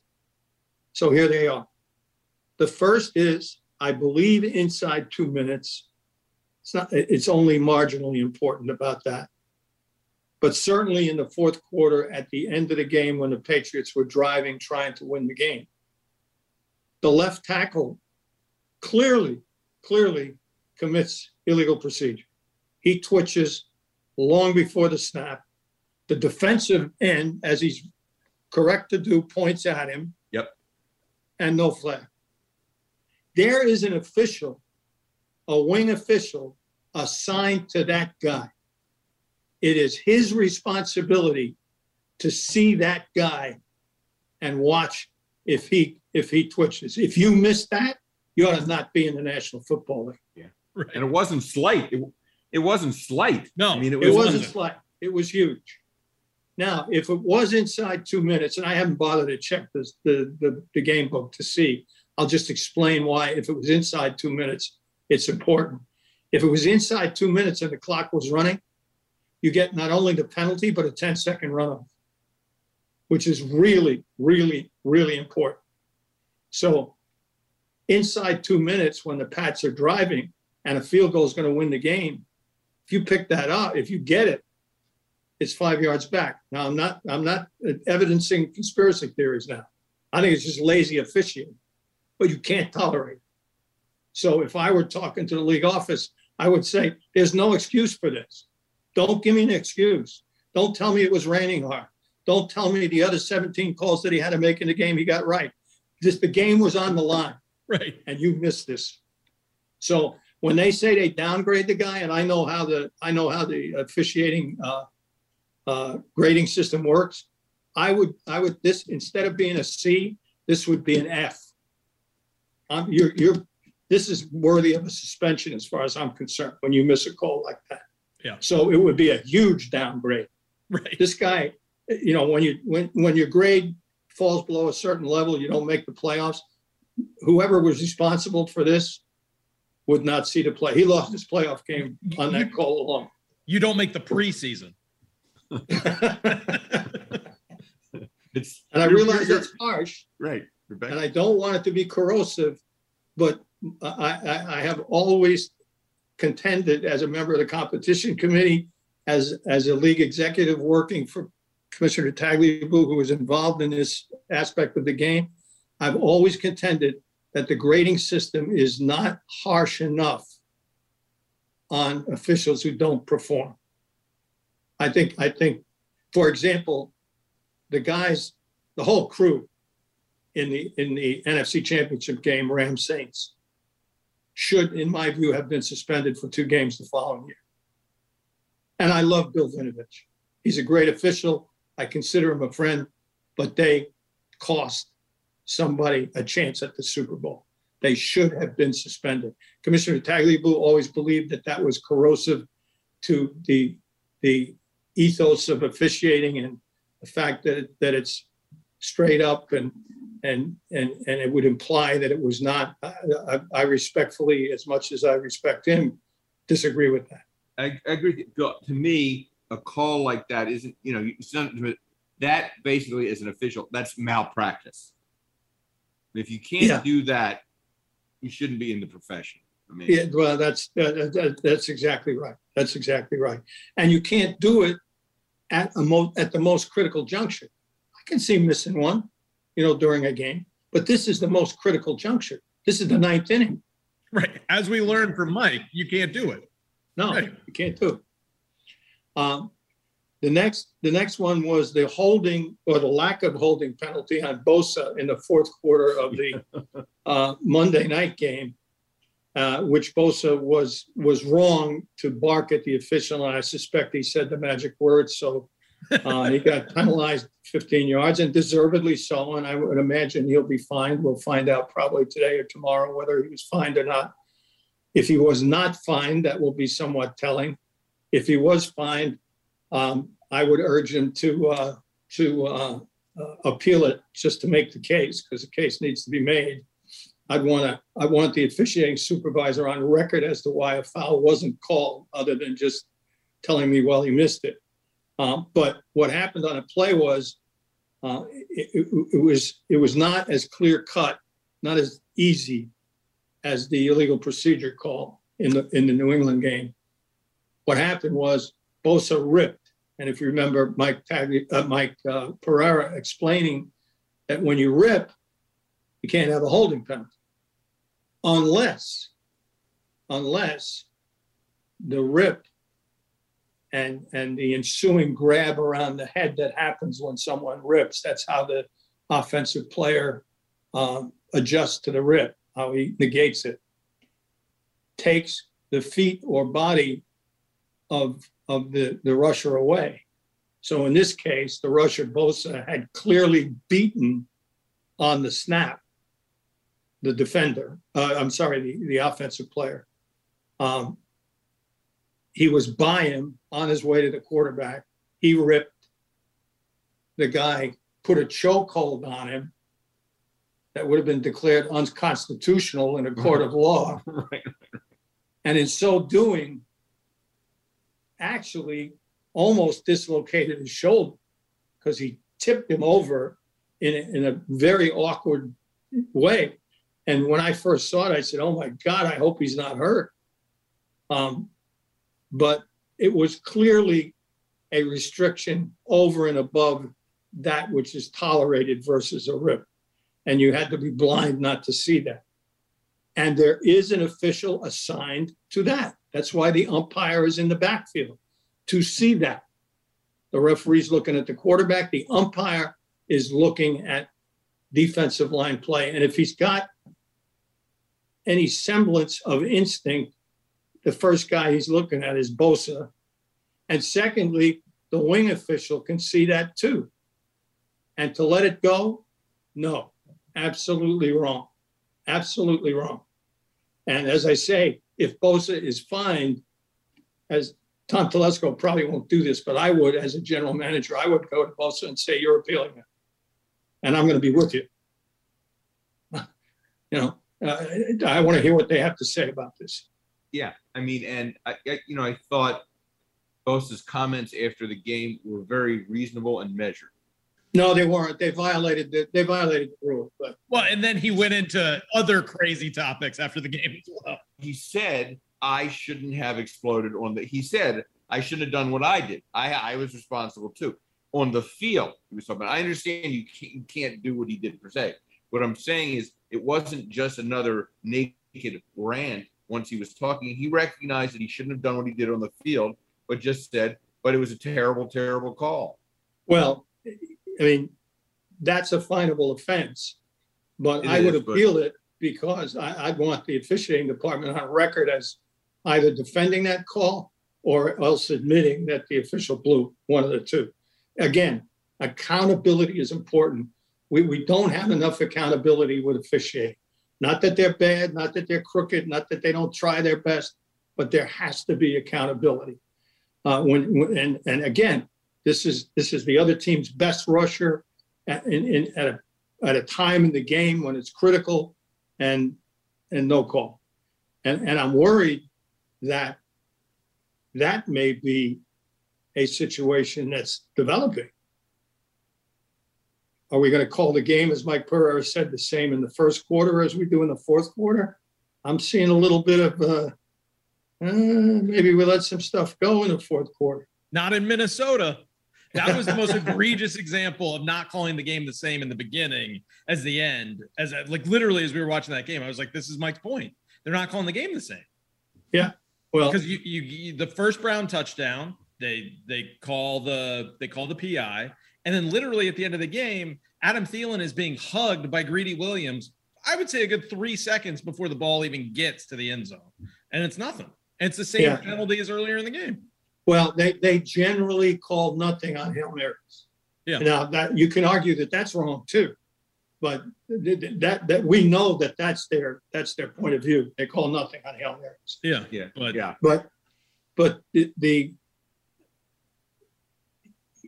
So here they are. The first is, I believe, inside two minutes. It's not, it's only marginally important about that. But certainly in the fourth quarter, at the end of the game, when the Patriots were driving, trying to win the game, the left tackle clearly, clearly commits illegal procedure. He twitches long before the snap. The defensive end, as he's correct to do, points at him. Yep. And no flag. There is an official, a wing official assigned to that guy. It is his responsibility to see that guy and watch if he if he twitches. If you miss that, you ought to not be in the National Football League. Yeah, Right. And it wasn't slight. It, it wasn't slight. No, I mean, it It was, wasn't slight. It was huge. Now, if it was inside two minutes, and I haven't bothered to check this, the, the, the game book to see, I'll just explain why if it was inside two minutes, it's important. If it was inside two minutes and the clock was running, you get not only the penalty, but a 10 second runoff, which is really, really, really important. So inside two minutes, when the Pats are driving and a field goal is going to win the game, if you pick that up, if you get it, it's five yards back. Now I'm not I'm not evidencing conspiracy theories now. I think it's just lazy officiating, but you can't tolerate. it. So if I were talking to the league office, I would say there's no excuse for this. Don't give me an excuse. Don't tell me it was raining hard. Don't tell me the other 17 calls that he had to make in the game he got right. Just the game was on the line right. and you missed this. So when they say they downgrade the guy, and I know how the I know how the officiating uh, uh, grading system works, I would I would this instead of being a C, this would be an F. Um, you're you're this is worthy of a suspension as far as I'm concerned when you miss a call like that. Yeah. So it would be a huge downgrade Right. this guy, you know, when you when when your grade falls below a certain level, you don't make the playoffs. Whoever was responsible for this would not see the play. He lost his playoff game on that call alone. You don't make the preseason. it's And I realize you're- that's harsh, right, and I don't want it to be corrosive, but I, I, I have always contended as a member of the competition committee, as, as a league executive working for Commissioner Tagliabue, who was involved in this aspect of the game. I've always contended that the grading system is not harsh enough on officials who don't perform. I think, I think, for example, the guys, the whole crew in the, in the NFC Championship game, Rams Saints, should, in my view, have been suspended for two games the following year. And I love Bill Vinovich. He's a great official. I consider him a friend, but they cost somebody a chance at the Super Bowl. They should have been suspended. Commissioner Tagliabue always believed that that was corrosive to the the ethos of officiating and the fact that that it's straight up and and and and it would imply that it was not. I, I, I respectfully, as much as I respect him, disagree with that. I, I agree. Bill, to me, a call like that isn't, you know, it's not, that basically is an official, that's malpractice. If you can't do that, you shouldn't be in the profession. I mean, Yeah, well, that's that, that, that's exactly right. That's exactly right. And you can't do it at a mo- at the most critical juncture. I can see missing one, you know, during a game, but this is the most critical juncture. This is the ninth inning. Right. As we learned from Mike, you can't do it. No, Right. you can't do it. Um, the next, the next one was the holding or the lack of holding penalty on Bosa in the fourth quarter of the uh, Monday night game, uh, which Bosa was was wrong to bark at the official, and I suspect he said the magic words, so uh, he got penalized 15 yards and deservedly so. And I would imagine he'll be fined. We'll find out probably today or tomorrow whether he was fined or not. If he was not fined, that will be somewhat telling. If he was fined, um, I would urge him to uh, to uh, uh, appeal it just to make the case because the case needs to be made. I'd want to I want the officiating supervisor on record as to why a foul wasn't called, other than just telling me well he missed it. Um, but what happened on a play was uh, it, it, was it was not as clear cut, not as easy as the illegal procedure call in the in the New England game. What happened was Bosa ripped, and if you remember Mike uh, Mike uh, Pereira explaining that when you rip, you can't have a holding penalty unless unless the rip and and the ensuing grab around the head that happens when someone rips. That's how the offensive player um, adjusts to the rip, how he negates it. Takes the feet or body of of the the rusher away. So in this case, the rusher Bosa had clearly beaten on the snap the defender. Uh, I'm sorry, the, the offensive player. Um, he was by him on his way to the quarterback. He ripped. The guy put a chokehold on him that would have been declared unconstitutional in a court of law. right. And in so doing, actually almost dislocated his shoulder because he tipped him over in a, in a very awkward way. And when I first saw it, I said, "Oh my God, I hope he's not hurt." Um, but it was clearly a restriction over and above that which is tolerated versus a rip, and you had to be blind not to see that. And there is an official assigned to that. That's why the umpire is in the backfield to see that. The referee's looking at the quarterback, the umpire is looking at defensive line play. And if he's got any semblance of instinct, the first guy he's looking at is Bosa. And secondly, the wing official can see that too. And to let it go, no, absolutely wrong. Absolutely wrong. And as I say, if Bosa is fined, as Tom Telesco probably won't do this, but I would, as a general manager, I would go to Bosa and say, "You're appealing it, and I'm going to be with you." You know, uh, I want to hear what they have to say about this. Yeah, I mean, and I, I you know, I thought Bosa's comments after the game were very reasonable and measured. No, they weren't. They violated the they violated the rule. But Well, and then he went into other crazy topics after the game as well. He said, "I shouldn't have exploded on the." He said, "I shouldn't have done what I did. I I was responsible too." On the field, he was talking. I understand you can't, you can't do what he did per se. What I'm saying is, it wasn't just another naked rant. Once he was talking, he recognized that he shouldn't have done what he did on the field, but just said, "But it was a terrible, terrible call." well, I mean, that's a finable offense. But It I would is, but- appeal it because I, I'd want the officiating department on record as either defending that call or else admitting that the official blew one of the two. Again, accountability is important. we, we don't have enough accountability with officiating. Not that they're bad, not that they're crooked, not that they don't try their best, but there has to be accountability. Uh, when, when and and again, this is this is the other team's best rusher at, in, in at a at a time in the game when it's critical, and and no call, and and I'm worried that that may be a situation that's developing. Are we going to call the game, as Mike Pereira said, the same in the first quarter as we do in the fourth quarter? I'm seeing a little bit of uh, uh, maybe we let some stuff go in the fourth quarter. Not in Minnesota. That was the most egregious example of not calling the game the same in the beginning as the end. As like literally as we were watching that game, I was like, "This is Mike's point. They're not calling the game the same." Yeah, well, because you, you, you the first Brown touchdown, they they call the they call the PI, and then literally at the end of the game, Adam Thielen is being hugged by Greedy Williams. I would say a good three seconds before the ball even gets to the end zone, and it's nothing. And it's the same Yeah. penalty as earlier in the game. Well, they, they generally call nothing on Hail Marys. Yeah. Now that you can argue that that's wrong too, but th- th- that, that we know that that's their, that's their point of view. They call nothing on Hail Marys. Yeah, Yeah, but yeah. But, but the, the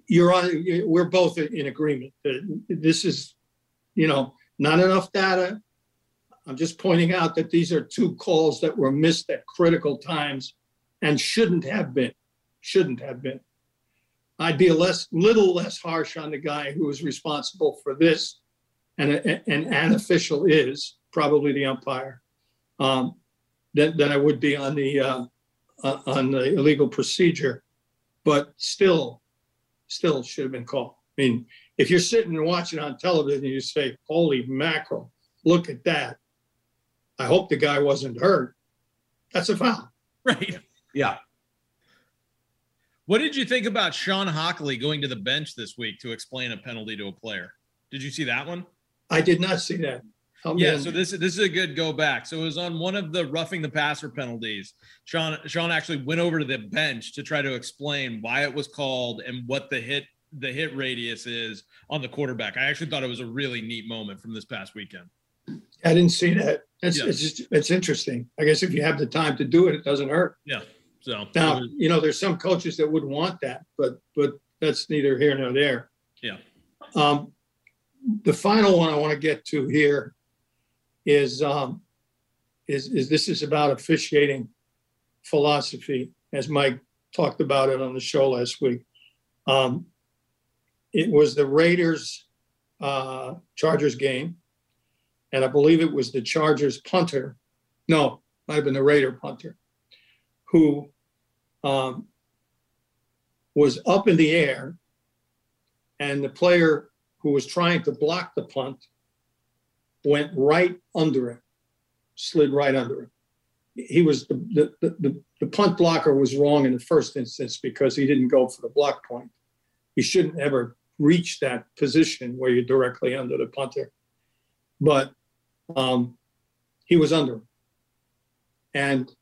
you're on, we're both in agreement that this is, you know, not enough data. I'm just pointing out that these are two calls that were missed at critical times and shouldn't have been, shouldn't have been. I'd be a less, little less harsh on the guy who was responsible for this and, and an official is probably the umpire, um, than, than I would be on the, uh, on the illegal procedure, but still, still should have been called. I mean, if you're sitting and watching on television, you say, holy mackerel, look at that. I hope the guy wasn't hurt. That's a foul. right. Yeah. What did you think about Shawn Hochuli going to the bench this week to explain a penalty to a player? Did you see that one? I did not see that. Help Yeah, on- so this this is a good go back. So it was on one of the roughing the passer penalties. Sean Sean actually went over to the bench to try to explain why it was called and what the hit the hit radius is on the quarterback. I actually thought it was a really neat moment from this past weekend. I didn't see that. It's, Yeah. it's just, it's interesting. I guess if you have the time to do it, it doesn't hurt. Yeah. So Now, was- you know, there's some coaches that would want that, but, but that's neither here nor there. Yeah. Um, the final one I want to get to here is, um, is, is this is about officiating philosophy, as Mike talked about it on the show last week. Um, it was the Raiders, uh, Chargers game. And I believe it was the Chargers punter. No, might have been the Raider punter who um, was up in the air, and the player who was trying to block the punt went right under him, slid right under him. He was the the, the, the, punt blocker was wrong in the first instance because he didn't go for the block point. He shouldn't ever reach that position where you're directly under the punter. But um, he was under him. And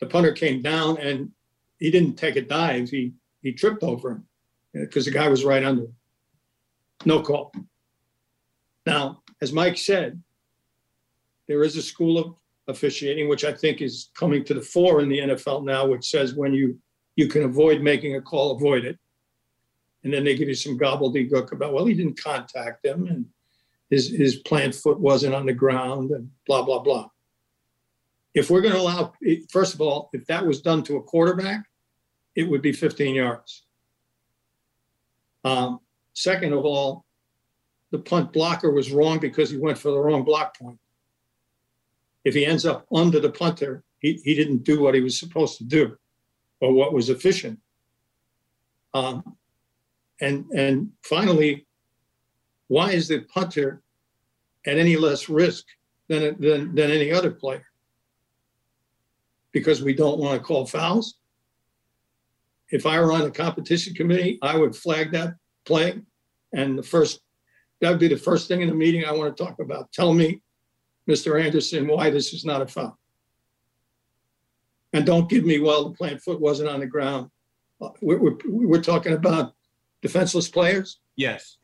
the punter came down and he didn't take a dive. He he tripped over him because the guy was right under him. No call. Now, as Mike said, there is a school of officiating, which I think is coming to the fore in the NFL now, which says when you you can avoid making a call, avoid it. And then they give you some gobbledygook about, well, he didn't contact him and his his plant foot wasn't on the ground and blah blah blah if we're going to allow, first of all, if that was done to a quarterback, it would be 15 yards. Um, second of all, the punt blocker was wrong because he went for the wrong block point. If he ends up under the punter, he, he didn't do what he was supposed to do or what was efficient. Um, and and finally, why is the punter at any less risk than, than, than any other player? because we don't want to call fouls. If I were on the competition committee, I would flag that play. And the first, that would be the first thing in the meeting I want to talk about. Tell me, Mr. Anderson, why this is not a foul. And don't give me, well, the plant foot wasn't on the ground. Uh, We're, we're, we're talking about defenseless players. Yes.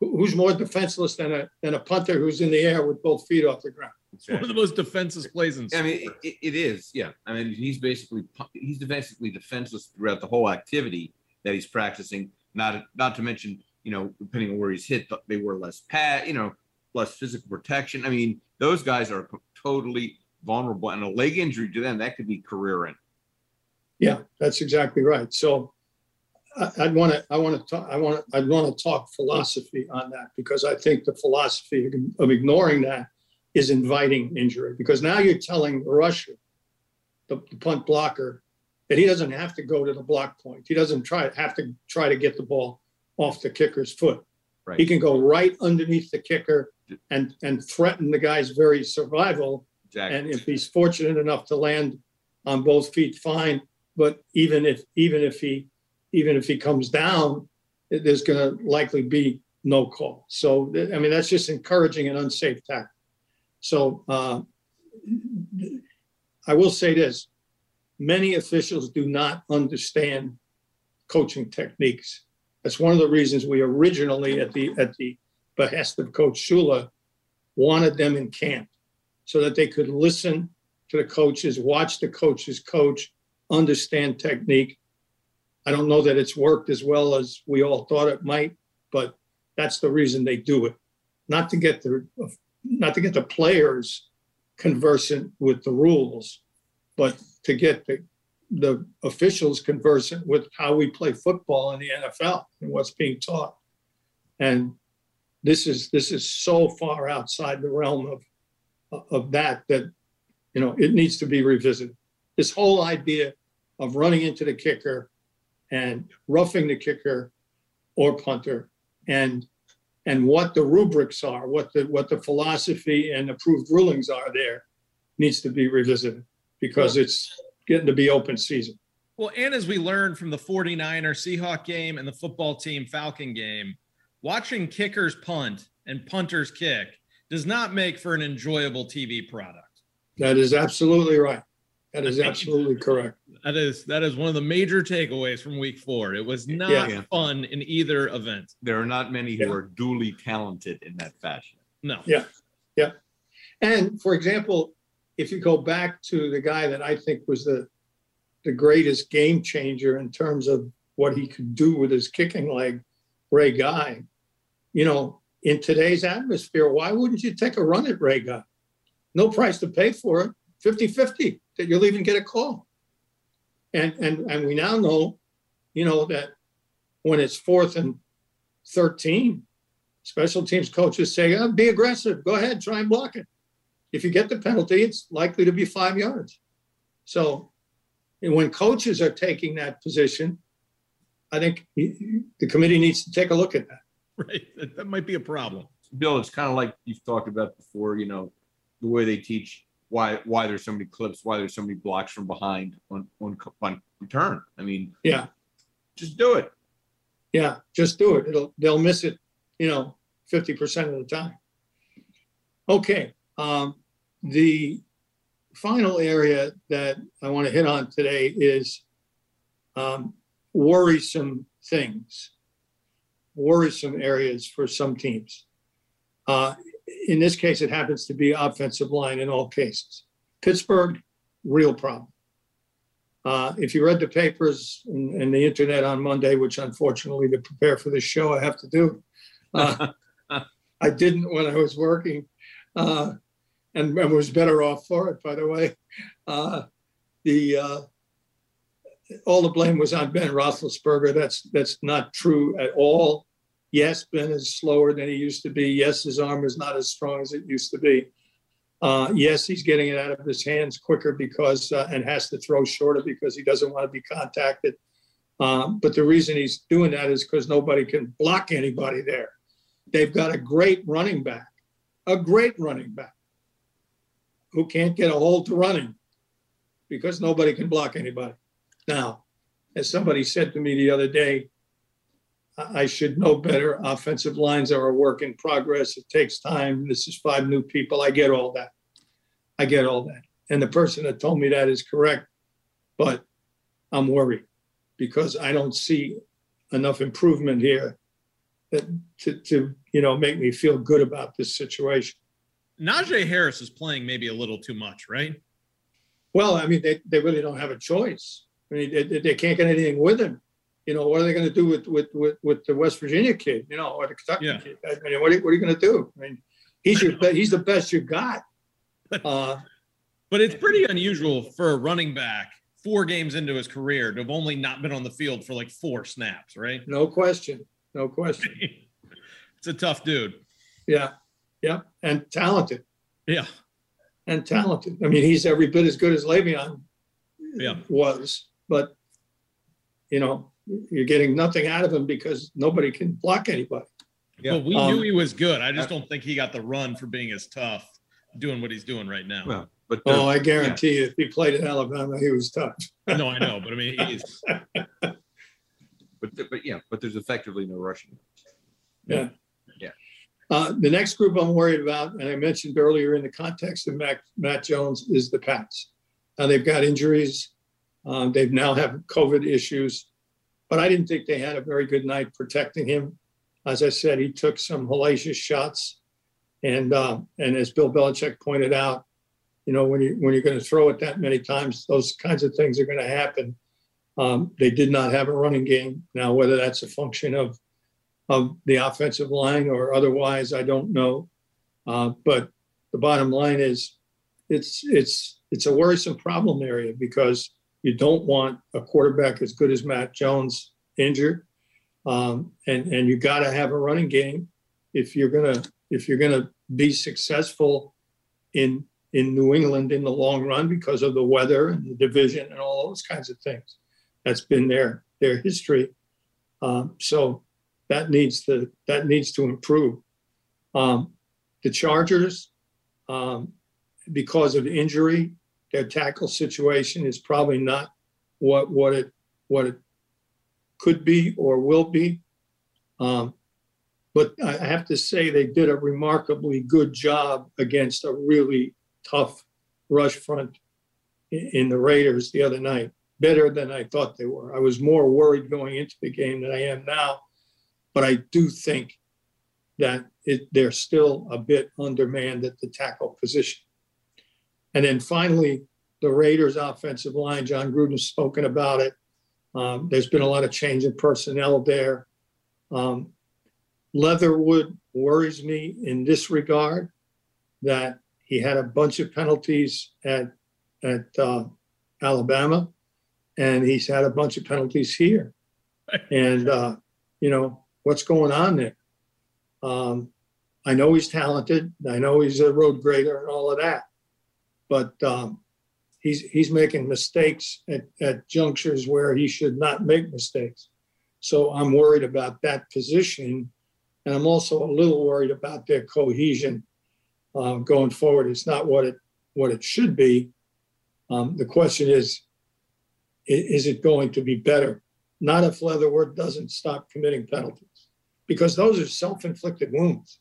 who- who's more defenseless than a than a punter who's in the air with both feet off the ground? It's one of the most defenseless plays in I mean, it, it is, yeah. I mean, he's basically pu- he's basically defenseless throughout the whole activity that he's practicing. Not not to mention, you know, depending on where he's hit, they wear less pad, you know, less physical protection. I mean, those guys are totally vulnerable, and a leg injury to them that could be career end. Yeah, that's exactly right. So I, I'd want to, I want to talk, I want to, I'd want to talk philosophy on that because I think the philosophy of ignoring that is inviting injury because now you're telling rusher, the, the punt blocker, that he doesn't have to go to the block point. He doesn't try have to try to get the ball off the kicker's foot. Right. He can go right underneath the kicker and and threaten the guy's very survival Exactly. and if he's fortunate enough to land on both feet, fine. But even if even if he even if he comes down, there's going to likely be no call. So I mean that's just encouraging an unsafe tackle. So uh, I will say this: many officials do not understand coaching techniques. That's one of the reasons we originally, at the at the behest of Coach Shula, wanted them in camp so that they could listen to the coaches, watch the coaches coach, understand technique. I don't know that it's worked as well as we all thought it might, but that's the reason they do it. Not to get the not to get the players conversant with the rules, but to get the the officials conversant with how we play football in the NFL and what's being taught. And this is this is so far outside the realm of of that that you know it needs to be revisited this whole idea of running into the kicker and roughing the kicker or punter and and what the rubrics are what the what the philosophy and approved rulings are there needs to be revisited because it's getting to be open season Well, and as we learned from the 49er Seahawk game and the football team Falcon game, watching kickers punt and punters kick does not make for an enjoyable TV product. that is absolutely right that is absolutely correct That is that is one of the major takeaways from week 4. It was not Yeah. fun in either event. there are not many who Yeah. are duly talented in that fashion. No. Yeah. Yeah. And for example, if you go back to the guy that I think was the the greatest game changer in terms of what he could do with his kicking leg, Ray Guy, you know, in today's atmosphere, why wouldn't you take a run at Ray Guy? No price to pay for it, 50-50, that you'll even get a call. And and and we now know, you know, that when it's fourth and 13, special teams coaches say, oh, be aggressive, go ahead, try and block it if you get the penalty, it's likely to be five yards. So and when coaches are taking that position, I think the committee needs to take a look at that. Right. That, that might be a problem. Bill, it's kind of like you've talked about before, you know, the way they teach why why there's so many clips, why there's so many blocks from behind on on, on return. I mean, Yeah, just do it. yeah, just do it. It'll they'll miss it, you know, 50% of the time. Okay. Um, the final area that I want to hit on today is um, worrisome things, worrisome areas for some teams. Uh, in this case, it happens to be offensive line in all cases. Pittsburgh, real problem. Uh, if you read the papers and, and the internet on Monday, which unfortunately to prepare for this show I have to do, uh, I didn't when I was working. Uh, and, and was better off for it, by the way. Uh, the uh, all the blame was on Ben Roethlisberger. That's that's not true at all. Yes, Ben is slower than he used to be. Yes, his arm is not as strong as it used to be. Uh, yes, he's getting it out of his hands quicker because uh, and has to throw shorter because he doesn't want to be contacted. Um, but the reason he's doing that is because nobody can block anybody there. They've got a great running back, a great running back who can't get a hold to running because nobody can block anybody. Now, as somebody said to me the other day, I should know better. Offensive lines are a work in progress. It takes time. This is five new people. I get all that. I get all that. And the person that told me that is correct. But I'm worried because I don't see enough improvement here that to, to you know make me feel good about this situation. Najee Harris is playing maybe a little too much, right? Well, I mean, they, they really don't have a choice. I mean, they, they can't get anything with him. You know, what are they going to do with, with, with, with the West Virginia kid, you know, or the Kentucky Yeah. kid? I mean, what are, you- what are you going to do? I mean, he's your, he's the best you got. Uh, But it's pretty unusual for a running back four games into his career to have only not been on the field for like four snaps, right? no question, no question. it's a tough dude. Yeah, yeah, and talented, Yeah. and talented. I mean, he's every bit as good as Le'Veon Yeah. was, but you know, you're getting nothing out of him because nobody can block anybody. Yeah. But we Um, knew he was good. I just don't think he got the run for being as tough doing what he's doing right now. Well, but Oh, I guarantee you, if he played in Alabama, he was tough. no, I know, but I mean, he's but but yeah, but there's effectively no rushing. Yeah. Yeah. Uh, the next group I'm worried about, and I mentioned earlier in the context of Mac, Matt Jones, is the Pats. Now they've got injuries. Um, they've now have COVID issues, but I didn't think they had a very good night protecting him. As I said, he took some hellacious shots, and uh, and as Bill Belichick pointed out, you know when you when you're going to throw it that many times, those kinds of things are going to happen. Um, they did not have a running game. Now, whether that's a function of of the offensive line or otherwise, I don't know. Uh, but the bottom line is, it's it's it's a worrisome problem area because you don't want a quarterback as good as Mac Jones injured, um, and and you got to have a running game if you're gonna if you're gonna be successful in in New England in the long run because of the weather and the division and all those kinds of things. That's been their their history. Um, so that needs to that needs to improve. Um, the Chargers, um, because of injury, their tackle situation is probably not what what it what it could be or will be. Um, but I I have to say they did a remarkably good job against a really tough rush front in the Raiders the other night. Better than I thought they were. I was more worried going into the game than I am now but I do think that it, they're still a bit undermanned at the tackle position. And then finally, the Raiders' offensive line. Jon Gruden's spoken about it. Um, there's been a lot of change in personnel there. Um, Leatherwood worries me in this regard that he had a bunch of penalties at at uh, Alabama, and he's had a bunch of penalties here. And uh, you know what's going on there. Um, I know he's talented. I know he's a road grader and all of that, but um, he's he's making mistakes at, at junctures where he should not make mistakes. So I'm worried about that position, and I'm also a little worried about their cohesion uh, going forward. It's not what it what it should be. Um, the question is, is it going to be better? Not if Leatherwood doesn't stop committing penalties, because those are self-inflicted wounds.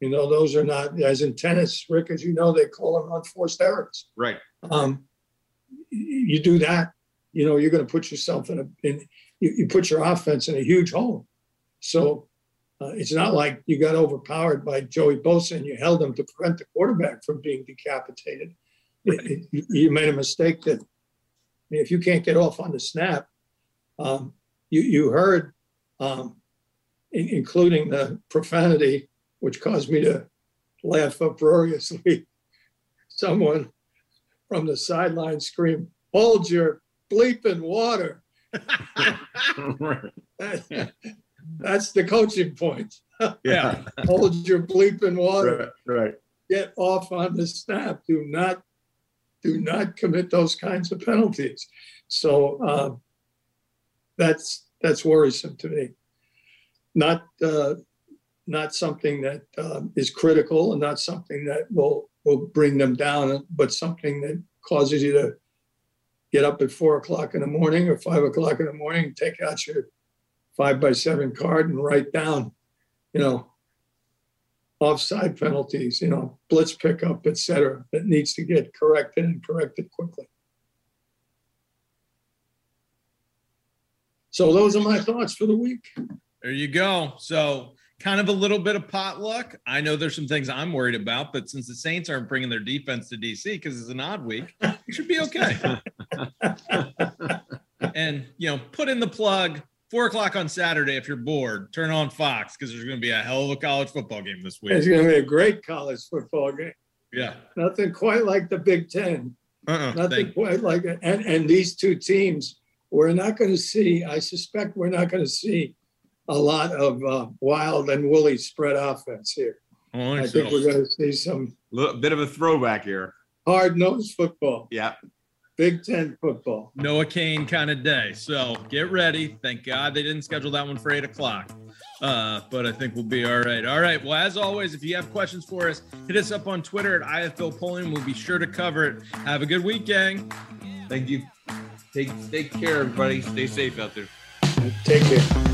You know, those are not as in tennis, Rick, as you know, they call them unforced errors. Right. Um, you do that, you know, you're going to put yourself in a in you, you put your offense in a huge hole. So uh, it's not like you got overpowered by Joey Bosa and you held him to prevent the quarterback from being decapitated. It- it- you made a mistake that if you can't get off on the snap, um, you you heard, um, including the profanity, which caused me to laugh uproariously. Someone from the sideline screamed, "Hold your bleeping water!" That's the coaching point. Yeah. Hold your bleeping water. Right. Right. Get off on the snap. Do not, do not commit those kinds of penalties. So um, that's that's worrisome to me. Not uh, not something that um, is critical and not something that will will bring them down, but something that causes you to get up at four o'clock in the morning or five o'clock in the morning, take out your five by seven card and write down, you know, offside penalties, you know, blitz pickup, et cetera, that needs to get corrected and corrected quickly. So those are my thoughts for the week. There you go. So kind of a little bit of potluck. I know there's some things I'm worried about, but since the Saints aren't bringing their defense to DC because it's an odd week, it should be okay. and you know, put in the plug. Four o'clock on Saturday. If you're bored, turn on Fox because there's going to be a hell of a college football game this week. It's going to be a great college football game. Yeah, Nothing quite like the Big Ten. uh-uh. Nothing quite like it. And, and these two teams, we're not going to see, I suspect we're not going to see a lot of uh, wild and woolly spread offense here. I don't I think think so. we're going to see some Little bit of a throwback here. hard nosed football, Yeah. Big Ten football. Noah Kane kind of day. So get ready. Thank God they didn't schedule that one for eight o'clock. Uh, but I think we'll be all right. All right. Well, as always, if you have questions for us, hit us up on Twitter at IFL Polling. We'll be sure to cover it. Have a good week, gang. Thank you. Take take care, everybody. Stay safe out there. Take care.